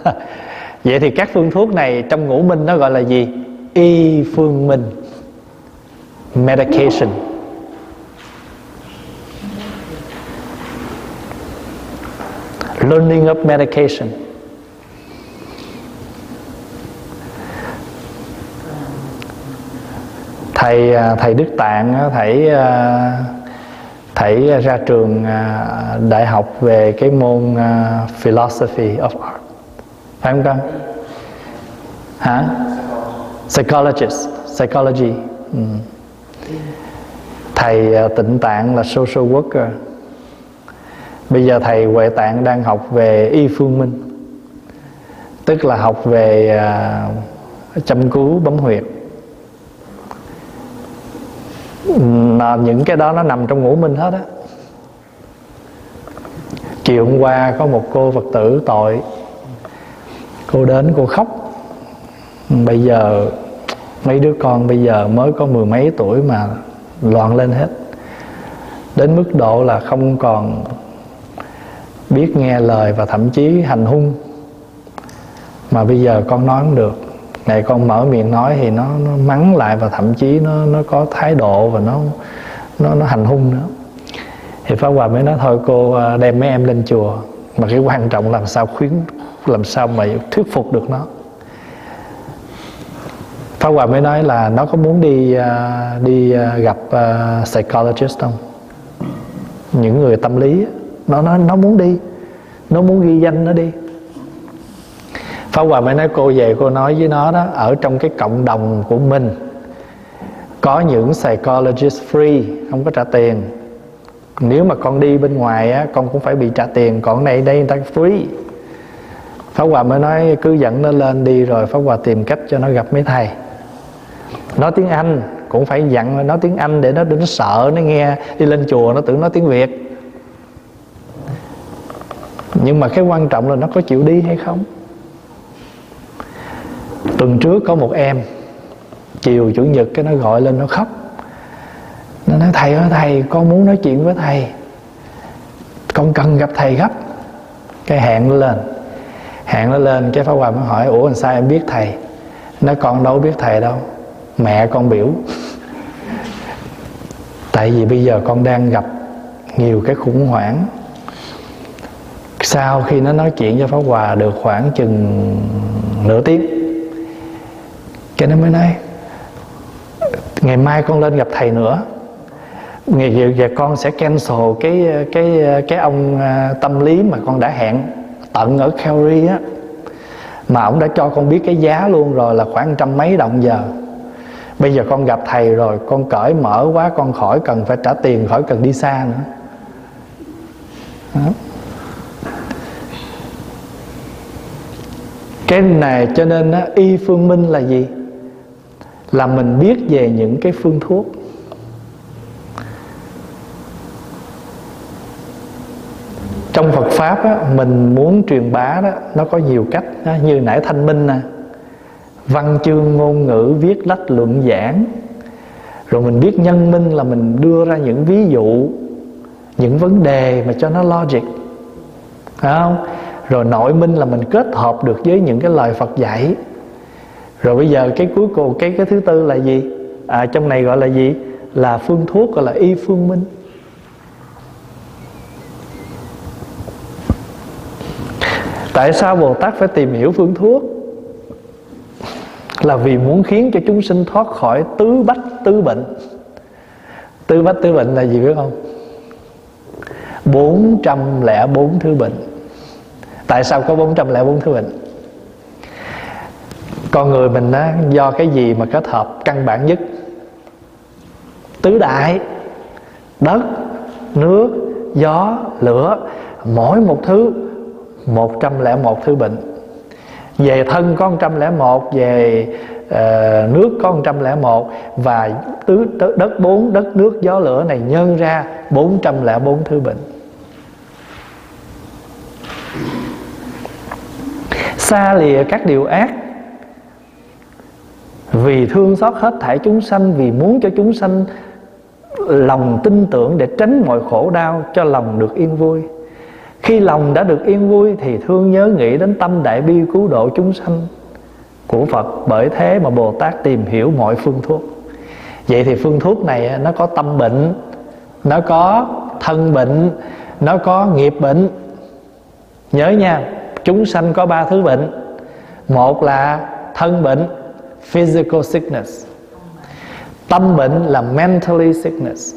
Vậy thì các phương thuốc này Trong ngũ minh nó gọi là gì? Y phương minh. Medication. Learning of medication. Thầy à, thầy Đức Tạng thầy à, thầy ra trường à, đại học về cái môn philosophy of art. Phải không con? Hả? Psychologist, psychology. Ừ. thầy à, tịnh tạng là social worker. Bây giờ thầy huệ tạng đang học về y phương minh, tức là học về châm chăm cứu, bấm huyệt. Mà những cái đó nó nằm trong ngũ minh hết á. Chiều hôm qua có một cô phật tử tội. Cô đến, cô khóc bây giờ mấy đứa con bây giờ mới có mười mấy tuổi mà loạn lên hết. Đến mức độ là không còn biết nghe lời và thậm chí hành hung. Mà bây giờ con nói không được. Này con mở miệng nói thì nó, nó mắng lại và thậm chí nó nó có thái độ và nó nó nó hành hung nữa. Thì pháp hòa mới nói thôi cô à, đem mấy em lên chùa. Mà cái quan trọng làm sao khuyến làm sao mà thuyết phục được nó pháp hòa mới nói là nó có muốn đi à, đi à, gặp à, psychologist không? Những người tâm lý nó nó nó muốn đi. Nó muốn ghi danh nó đi. Pháp Hòa mới nói cô về, cô nói với nó đó, Ở trong cái cộng đồng của mình, Có những psychologist free, Không có trả tiền. Nếu mà con đi bên ngoài á, Con cũng phải bị trả tiền, Còn này đây người ta free. Pháp Hòa mới nói, cứ dẫn nó lên đi Rồi Pháp Hòa tìm cách cho nó gặp mấy thầy. Nói tiếng Anh Cũng phải dặn, nói tiếng Anh Để nó đừng sợ, Nó nghe, đi lên chùa Nó tưởng nói tiếng Việt. Nhưng mà cái quan trọng là nó có chịu đi hay không? Tuần trước có một em, chiều chủ nhật cái nó gọi lên, nó khóc. Nó nói, thầy ơi, thầy, con muốn nói chuyện với thầy. Con cần gặp thầy gấp. Cái hẹn nó lên. Hẹn nó lên, cái phá hòa mới hỏi, ủa, làm sao em biết thầy? Nó con đâu biết thầy đâu mẹ con biểu. Tại vì bây giờ con đang gặp nhiều cái khủng hoảng. Sau khi nó nói chuyện cho pháp hòa được khoảng chừng nửa tiếng, cái nó mới nói, ngày mai con lên gặp thầy nữa. Ngày và con sẽ cancel cái cái cái ông à, tâm lý mà con đã hẹn tận ở Calgary á. Mà ông đã cho con biết cái giá luôn rồi là khoảng trăm mấy đồng giờ bây giờ con gặp thầy rồi con cởi mở quá con khỏi cần phải trả tiền khỏi cần đi xa nữa. Đó. cái này cho nên á, y phương minh là gì? Là mình biết về những cái phương thuốc. Trong Phật pháp á, mình muốn truyền bá đó nó có nhiều cách á, như nãy thanh minh nè văn chương ngôn ngữ viết lách luận giảng. Rồi mình biết nhân minh là mình đưa ra những ví dụ những vấn đề mà cho nó logic. Phải không? Rồi nội minh là mình kết hợp được với những cái lời Phật dạy. Rồi bây giờ cái cuối cùng cái cái thứ tư là gì? À, trong này gọi là gì? Là phương thuốc gọi là y phương minh. Tại sao bồ tát phải tìm hiểu phương thuốc? Là vì muốn khiến cho chúng sinh thoát khỏi tứ bách tứ bệnh. Tứ bách tứ bệnh là gì biết không? 404 thứ bệnh. Tại sao có 404 thứ bệnh? Con người mình á, do cái gì mà kết hợp căn bản nhất? Tứ đại Đất, nước, gió, lửa Mỗi một thứ 101 thứ bệnh. Về thân có 101 Về uh, nước có 101 Và tứ, đất bốn đất nước gió lửa này nhân ra 404 thứ bệnh. Xa lìa các điều ác vì thương xót hết thảy chúng sanh vì muốn cho chúng sanh lòng tin tưởng để tránh mọi khổ đau cho lòng được yên vui khi lòng đã được yên vui thì thương nhớ nghĩ đến tâm đại bi cứu độ chúng sanh. Của Phật, bởi thế mà Bồ Tát tìm hiểu mọi phương thuốc. Vậy thì phương thuốc này à, nó có tâm bệnh, nó có thân bệnh, nó có nghiệp bệnh. Nhớ nha, chúng sanh có ba thứ bệnh. Một là thân bệnh, physical sickness. Tâm bệnh là mentally sickness.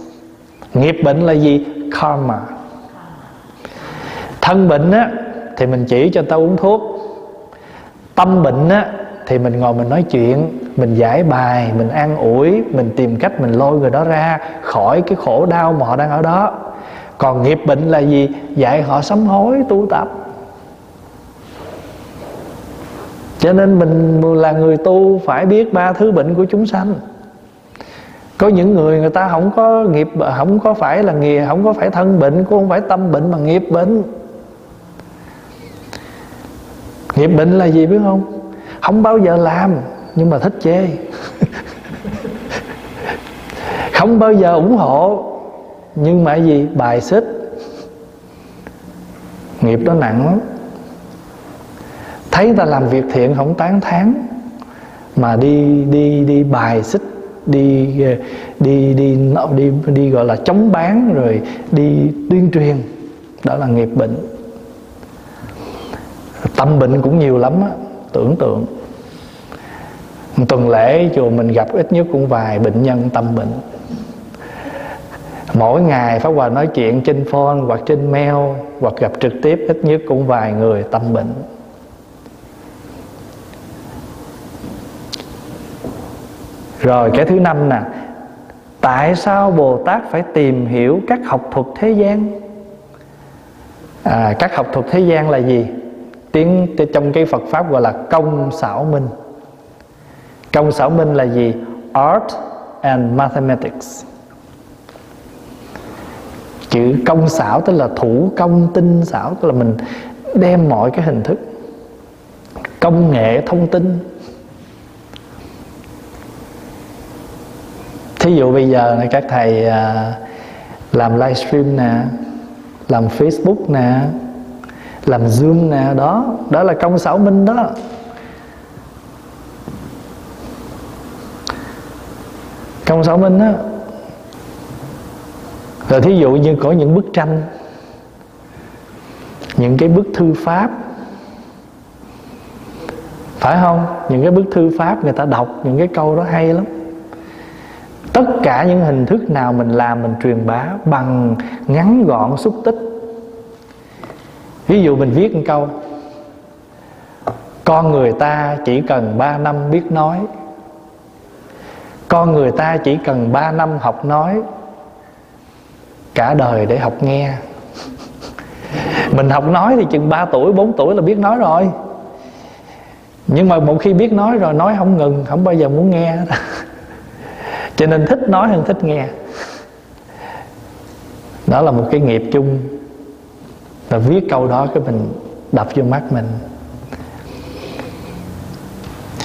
Nghiệp bệnh là gì? Karma thân bệnh á, thì mình chỉ cho tao uống thuốc. Tâm bệnh á, thì mình ngồi mình nói chuyện, mình giải bài, mình an ủi, mình tìm cách mình lôi người đó ra khỏi cái khổ đau mà họ đang ở đó. Còn nghiệp bệnh là gì? Dạy họ sám hối, tu tập. Cho nên mình là người tu phải biết ba thứ bệnh của chúng sanh. Có những người người ta không có nghiệp, không có phải là nghề, không có phải thân bệnh, cũng không phải tâm bệnh mà nghiệp bệnh nghiệp bệnh là gì biết không? Không bao giờ làm, nhưng mà thích chê. Không bao giờ ủng hộ, nhưng mà gì? Bài xích. Nghiệp đó nặng lắm. Thấy ta làm việc thiện không tán thán, mà đi đi đi bài xích, đi đi đi đi đi gọi là chống bán, rồi đi tuyên truyền. Đó là nghiệp bệnh tâm bệnh cũng nhiều lắm á tưởng tượng. Một tuần lễ chùa mình gặp ít nhất cũng vài bệnh nhân tâm bệnh. Mỗi ngày Pháp Hòa nói chuyện trên phone hoặc trên mail hoặc gặp trực tiếp ít nhất cũng vài người tâm bệnh. Rồi cái thứ năm nè tại sao bồ tát phải tìm hiểu các học thuật thế gian? À, các học thuật thế gian là gì? Tiếng trong cái phật pháp gọi là công xảo minh. Công xảo minh là gì? Art and mathematics. Chữ công xảo tức là thủ công, tinh xảo, tức là mình đem mọi cái hình thức, công nghệ, thông tin. Thí dụ bây giờ này, các thầy à, làm livestream nè, làm facebook nè làm dương nè, đó. Đó là công xảo minh đó. Công xảo minh đó rồi thí dụ như có những bức tranh, những cái bức thư pháp. Phải không? Những cái bức thư pháp người ta đọc, những cái câu đó hay lắm. Tất cả những hình thức nào mình làm, mình truyền bá bằng ngắn gọn, xúc tích ví dụ mình viết một câu, con người ta chỉ cần 3 năm biết nói. Con người ta chỉ cần 3 năm học nói, cả đời để học nghe. Mình học nói thì chừng 3 tuổi 4 tuổi là biết nói rồi. Nhưng mà một khi biết nói rồi, nói không ngừng, không bao giờ muốn nghe. Cho nên thích nói hơn thích nghe. Đó là một cái nghiệp chung và viết câu đó cái mình đập vô mắt mình.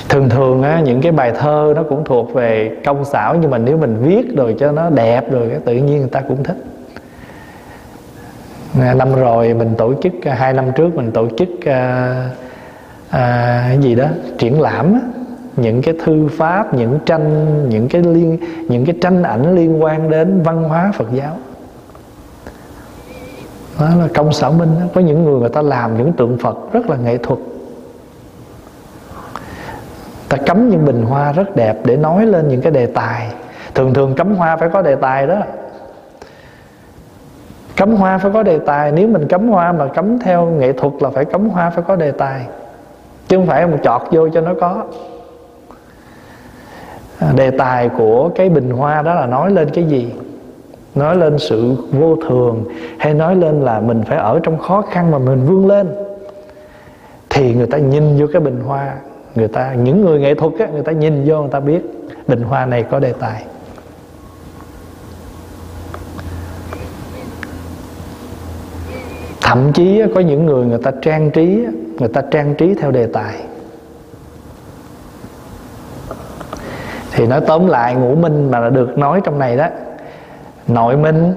Thường thường á, những cái bài thơ nó cũng thuộc về công xảo nhưng mà nếu mình viết rồi cho nó đẹp rồi cái tự nhiên người ta cũng thích. Năm rồi mình tổ chức à, hai năm trước mình tổ chức à, à, cái gì đó triển lãm á, những cái thư pháp những tranh những cái liên những cái tranh ảnh liên quan đến văn hóa Phật giáo đó là công sở minh đó. có những người người ta làm những tượng Phật rất là nghệ thuật. Ta cắm những bình hoa rất đẹp để nói lên những cái đề tài. Thường thường cắm hoa phải có đề tài đó. Cắm hoa phải có đề tài, nếu mình cắm hoa mà cắm theo nghệ thuật là phải cắm hoa phải có đề tài, chứ không phải một chọt vô cho nó có. À, đề tài của cái bình hoa đó là nói lên cái gì? Nói lên sự vô thường hay nói lên là mình phải ở trong khó khăn mà mình vươn lên thì người ta nhìn vô cái bình hoa người ta những người nghệ thuật á, người ta nhìn vô người ta biết bình hoa này có đề tài. Thậm chí có những người người ta trang trí người ta trang trí theo đề tài. Thì nói tóm lại ngũ minh mà đã được nói trong này đó nội minh,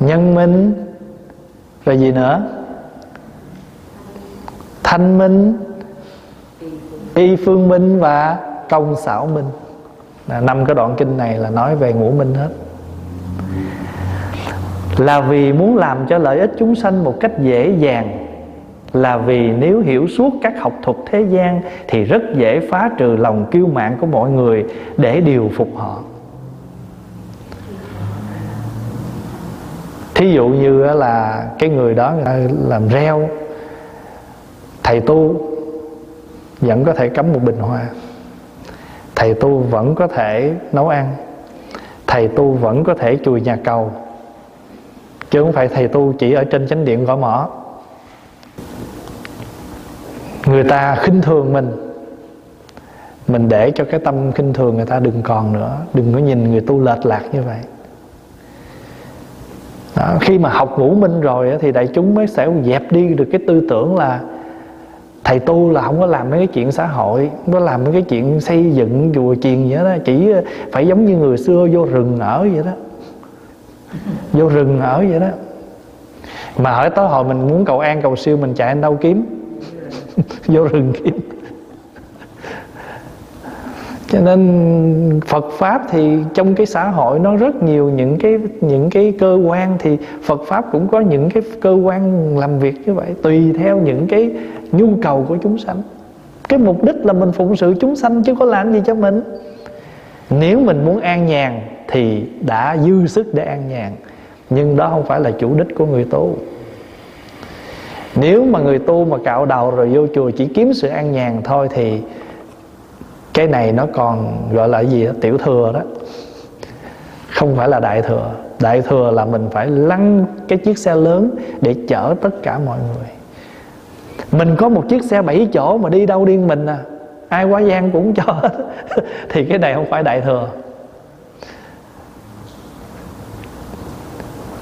nhân minh, rồi gì nữa? Thanh minh, y phương minh và công xảo minh. Năm cái đoạn kinh này là nói về ngũ minh hết. Là vì muốn làm cho lợi ích chúng sanh một cách dễ dàng, là vì nếu hiểu suốt các học thuật thế gian thì rất dễ phá trừ lòng kiêu mạn của mọi người để điều phục họ. Thí dụ như là cái người đó người làm reo, thầy tu vẫn có thể cắm một bình hoa, thầy tu vẫn có thể nấu ăn, thầy tu vẫn có thể chùi nhà cầu, chứ không phải thầy tu chỉ ở trên chánh điện gõ mỏ người ta khinh thường mình mình để cho cái tâm khinh thường người ta đừng còn nữa, đừng có nhìn người tu lệch lạc như vậy đó, khi mà học ngũ minh rồi thì đại chúng mới sẽ dẹp đi được cái tư tưởng là thầy tu là không có làm mấy cái chuyện xã hội không có làm mấy cái chuyện xây dựng chùa chiền gì đó chỉ ờ, phải giống như người xưa vô rừng ở vậy đó. Vô rừng ở vậy đó. Mà hỏi tới hồi mình muốn cầu an cầu siêu mình chạy anh đâu kiếm? Vô rừng kiếm cho nên Phật pháp thì trong cái xã hội nó rất nhiều những cái những cái cơ quan thì Phật pháp cũng có những cái cơ quan làm việc như vậy, tùy theo những cái nhu cầu của chúng sanh. Cái mục đích là mình phụng sự chúng sanh chứ có làm gì cho mình. Nếu mình muốn an nhàn thì đã dư sức để an nhàn, nhưng đó không phải là chủ đích của người tu. Nếu mà người tu mà cạo đầu rồi vô chùa chỉ kiếm sự an nhàn thôi thì cái này nó còn gọi là gì đó? Tiểu thừa đó. Không phải là đại thừa. Đại thừa là mình phải lăn cái chiếc xe lớn để chở tất cả mọi người. Mình có một chiếc xe bảy chỗ mà đi đâu điên mình à? Ai quá gian cũng cho hết. Thì cái này không phải đại thừa.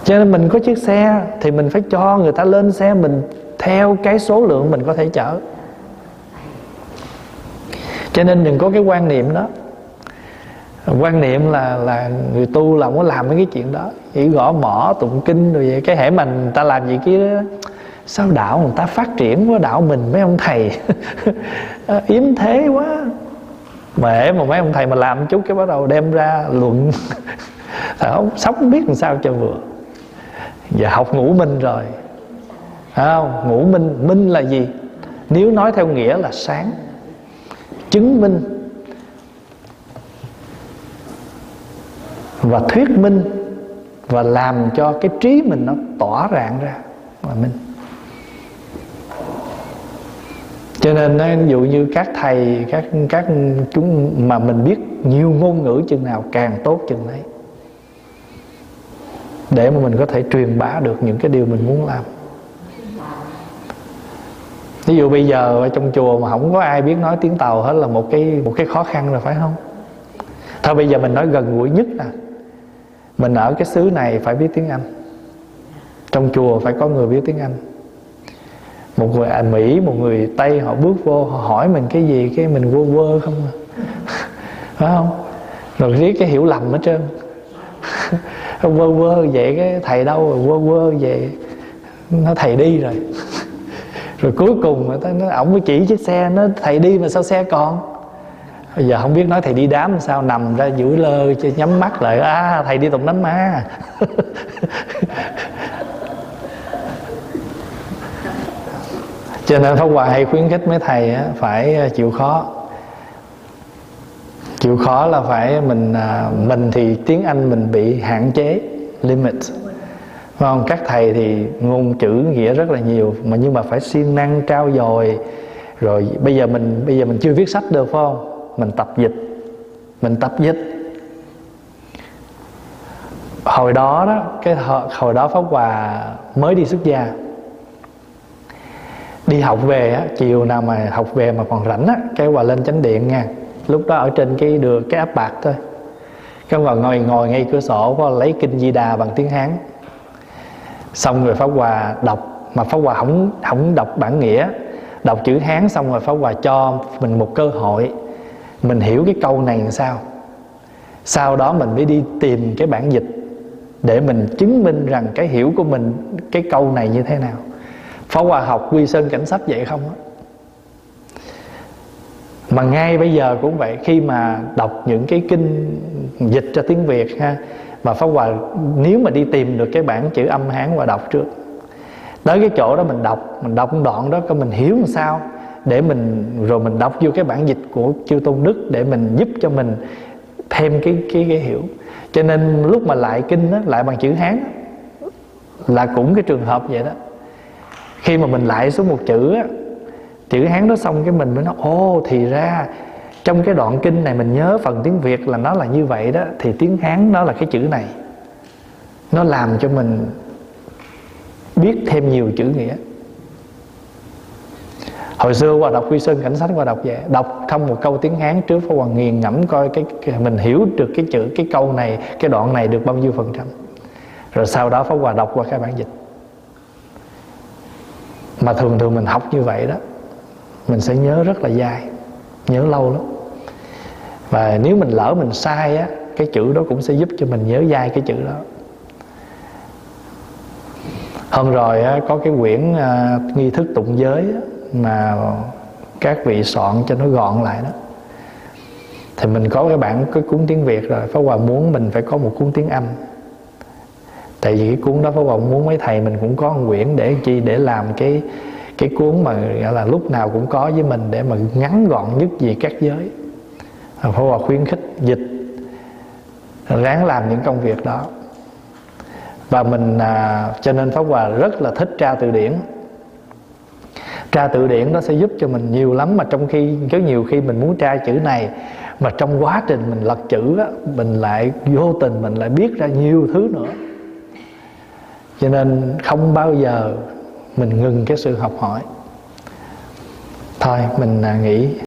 Cho nên mình có chiếc xe thì mình phải cho người ta lên xe mình theo cái số lượng mình có thể chở cho nên đừng có cái quan niệm đó. Quan niệm là là người tu là không có làm mấy cái chuyện đó. Chỉ gõ mỏ tụng kinh rồi vậy. Cái hễ mình ta làm gì kia đó, sao đạo người ta phát triển quá, đạo mình mấy ông thầy. À, yếm thế quá. Mẹ mà mấy ông thầy mà làm chút cái bắt đầu đem ra luận. Thầy không, sống biết làm sao cho vừa. Giờ học ngũ minh rồi. Không? Ngũ minh minh là gì? Nếu nói theo nghĩa là sáng chứng minh và thuyết minh và làm cho cái trí mình nó tỏa rạng ra mà minh cho nên ví dụ như các thầy, các các chúng mà mình biết nhiều ngôn ngữ chừng nào càng tốt chừng đấy để mà mình có thể truyền bá được những cái điều mình muốn làm ví dụ bây giờ ở trong chùa mà không có ai biết nói tiếng tàu hết là một cái một cái khó khăn rồi, phải không? Thôi bây giờ mình nói gần gũi nhất nè. Mình ở cái xứ này phải biết tiếng anh. Trong chùa phải có người biết tiếng anh. Một người à mỹ, một người tây, họ bước vô, họ hỏi mình cái gì, cái mình quơ quơ không à? Phải không? Rồi riết cái hiểu lầm hết trơn. Quơ quơ vậy cái thầy đâu rồi quơ quơ vậy nó thầy đi rồi rồi cuối cùng mà nó ổng mới chỉ chiếc xe nó thầy đi mà sao xe còn? Bây giờ không biết nói thầy đi đám sao nằm ra giữ lơ cho nhắm mắt lại à thầy đi tụng đám ma. Cho nên pháp hòa hay khuyến khích mấy thầy á, phải à, chịu khó. Chịu khó là phải mình à, mình thì tiếng anh mình bị hạn chế limit không? Các thầy thì ngôn chữ nghĩa rất là nhiều, mà nhưng mà phải siêng năng, trao dồi. Rồi bây giờ mình, bây giờ mình chưa viết sách được, phải không? Mình tập dịch. Mình tập dịch. Hồi đó đó, cái hồi đó pháp hòa mới đi xuất gia. Đi học về á, chiều nào mà học về mà còn rảnh á, cái hòa lên chánh điện nha. Lúc đó ở trên cái đường cái áp bạc thôi. Cái hòa ngồi ngồi ngay cửa sổ có lấy kinh di đà bằng tiếng hán xong rồi pháp hòa đọc. Mà pháp hòa không không đọc bản nghĩa. Đọc chữ hán xong rồi pháp hòa cho mình một cơ hội. Mình hiểu cái câu này làm sao? Sau đó mình mới đi tìm cái bản dịch để mình chứng minh rằng cái hiểu của mình, cái câu này như thế nào. Phó Hòa học quy sơn cảnh sách vậy không mà ngay bây giờ cũng vậy, khi mà đọc những cái kinh dịch cho tiếng Việt ha mà Pháp Hòa nếu mà đi tìm được cái bản chữ âm Hán và đọc trước tới cái chỗ đó mình đọc mình đọc một đoạn đó coi mình hiểu làm sao để mình rồi mình đọc vô cái bản dịch của chư tôn đức để mình giúp cho mình thêm cái cái cái hiểu. Cho nên lúc mà lại kinh đó, lại bằng chữ hán là cũng cái trường hợp vậy đó. Khi mà mình lại xuống một chữ á, chữ hán đó xong cái mình mới nói ô thì ra trong cái đoạn kinh này mình nhớ phần tiếng việt là nó là như vậy đó thì tiếng hán nó là cái chữ này. Nó làm cho mình biết thêm nhiều chữ nghĩa. Hồi xưa qua đọc quy sơn cảnh sách qua đọc vậy đọc thông một câu tiếng hán trước phó hoàng nghiền ngẫm coi cái, cái mình hiểu được cái chữ cái câu này cái đoạn này được bao nhiêu phần trăm. Rồi sau đó phó hòa đọc qua cái bản dịch. Mà thường thường mình học như vậy đó mình sẽ nhớ rất là dai nhớ lâu lắm và nếu mình lỡ mình sai á cái chữ đó cũng sẽ giúp cho mình nhớ dai cái chữ đó. Hôm rồi á, có cái quyển à, nghi thức tụng giới á, mà các vị soạn cho nó gọn lại đó. Thì mình có cái bản cái cuốn tiếng việt rồi pháp hòa muốn mình phải có một cuốn tiếng anh. Tại vì cái cuốn đó pháp hòa muốn mấy thầy mình cũng có một quyển để chi để làm cái cái cuốn mà gọi là lúc nào cũng có với mình để mà ngắn gọn nhất về các giới. Phổ hòa khuyến khích dịch ráng làm những công việc đó. Và mình à, cho nên pháp hòa rất là thích tra từ điển. Tra từ điển nó sẽ giúp cho mình nhiều lắm mà trong khi có nhiều khi mình muốn tra chữ này mà trong quá trình mình lật chữ á, mình lại vô tình mình lại biết ra nhiều thứ nữa. Cho nên không bao giờ mình ngừng cái sự học hỏi. Thôi mình à, nghĩ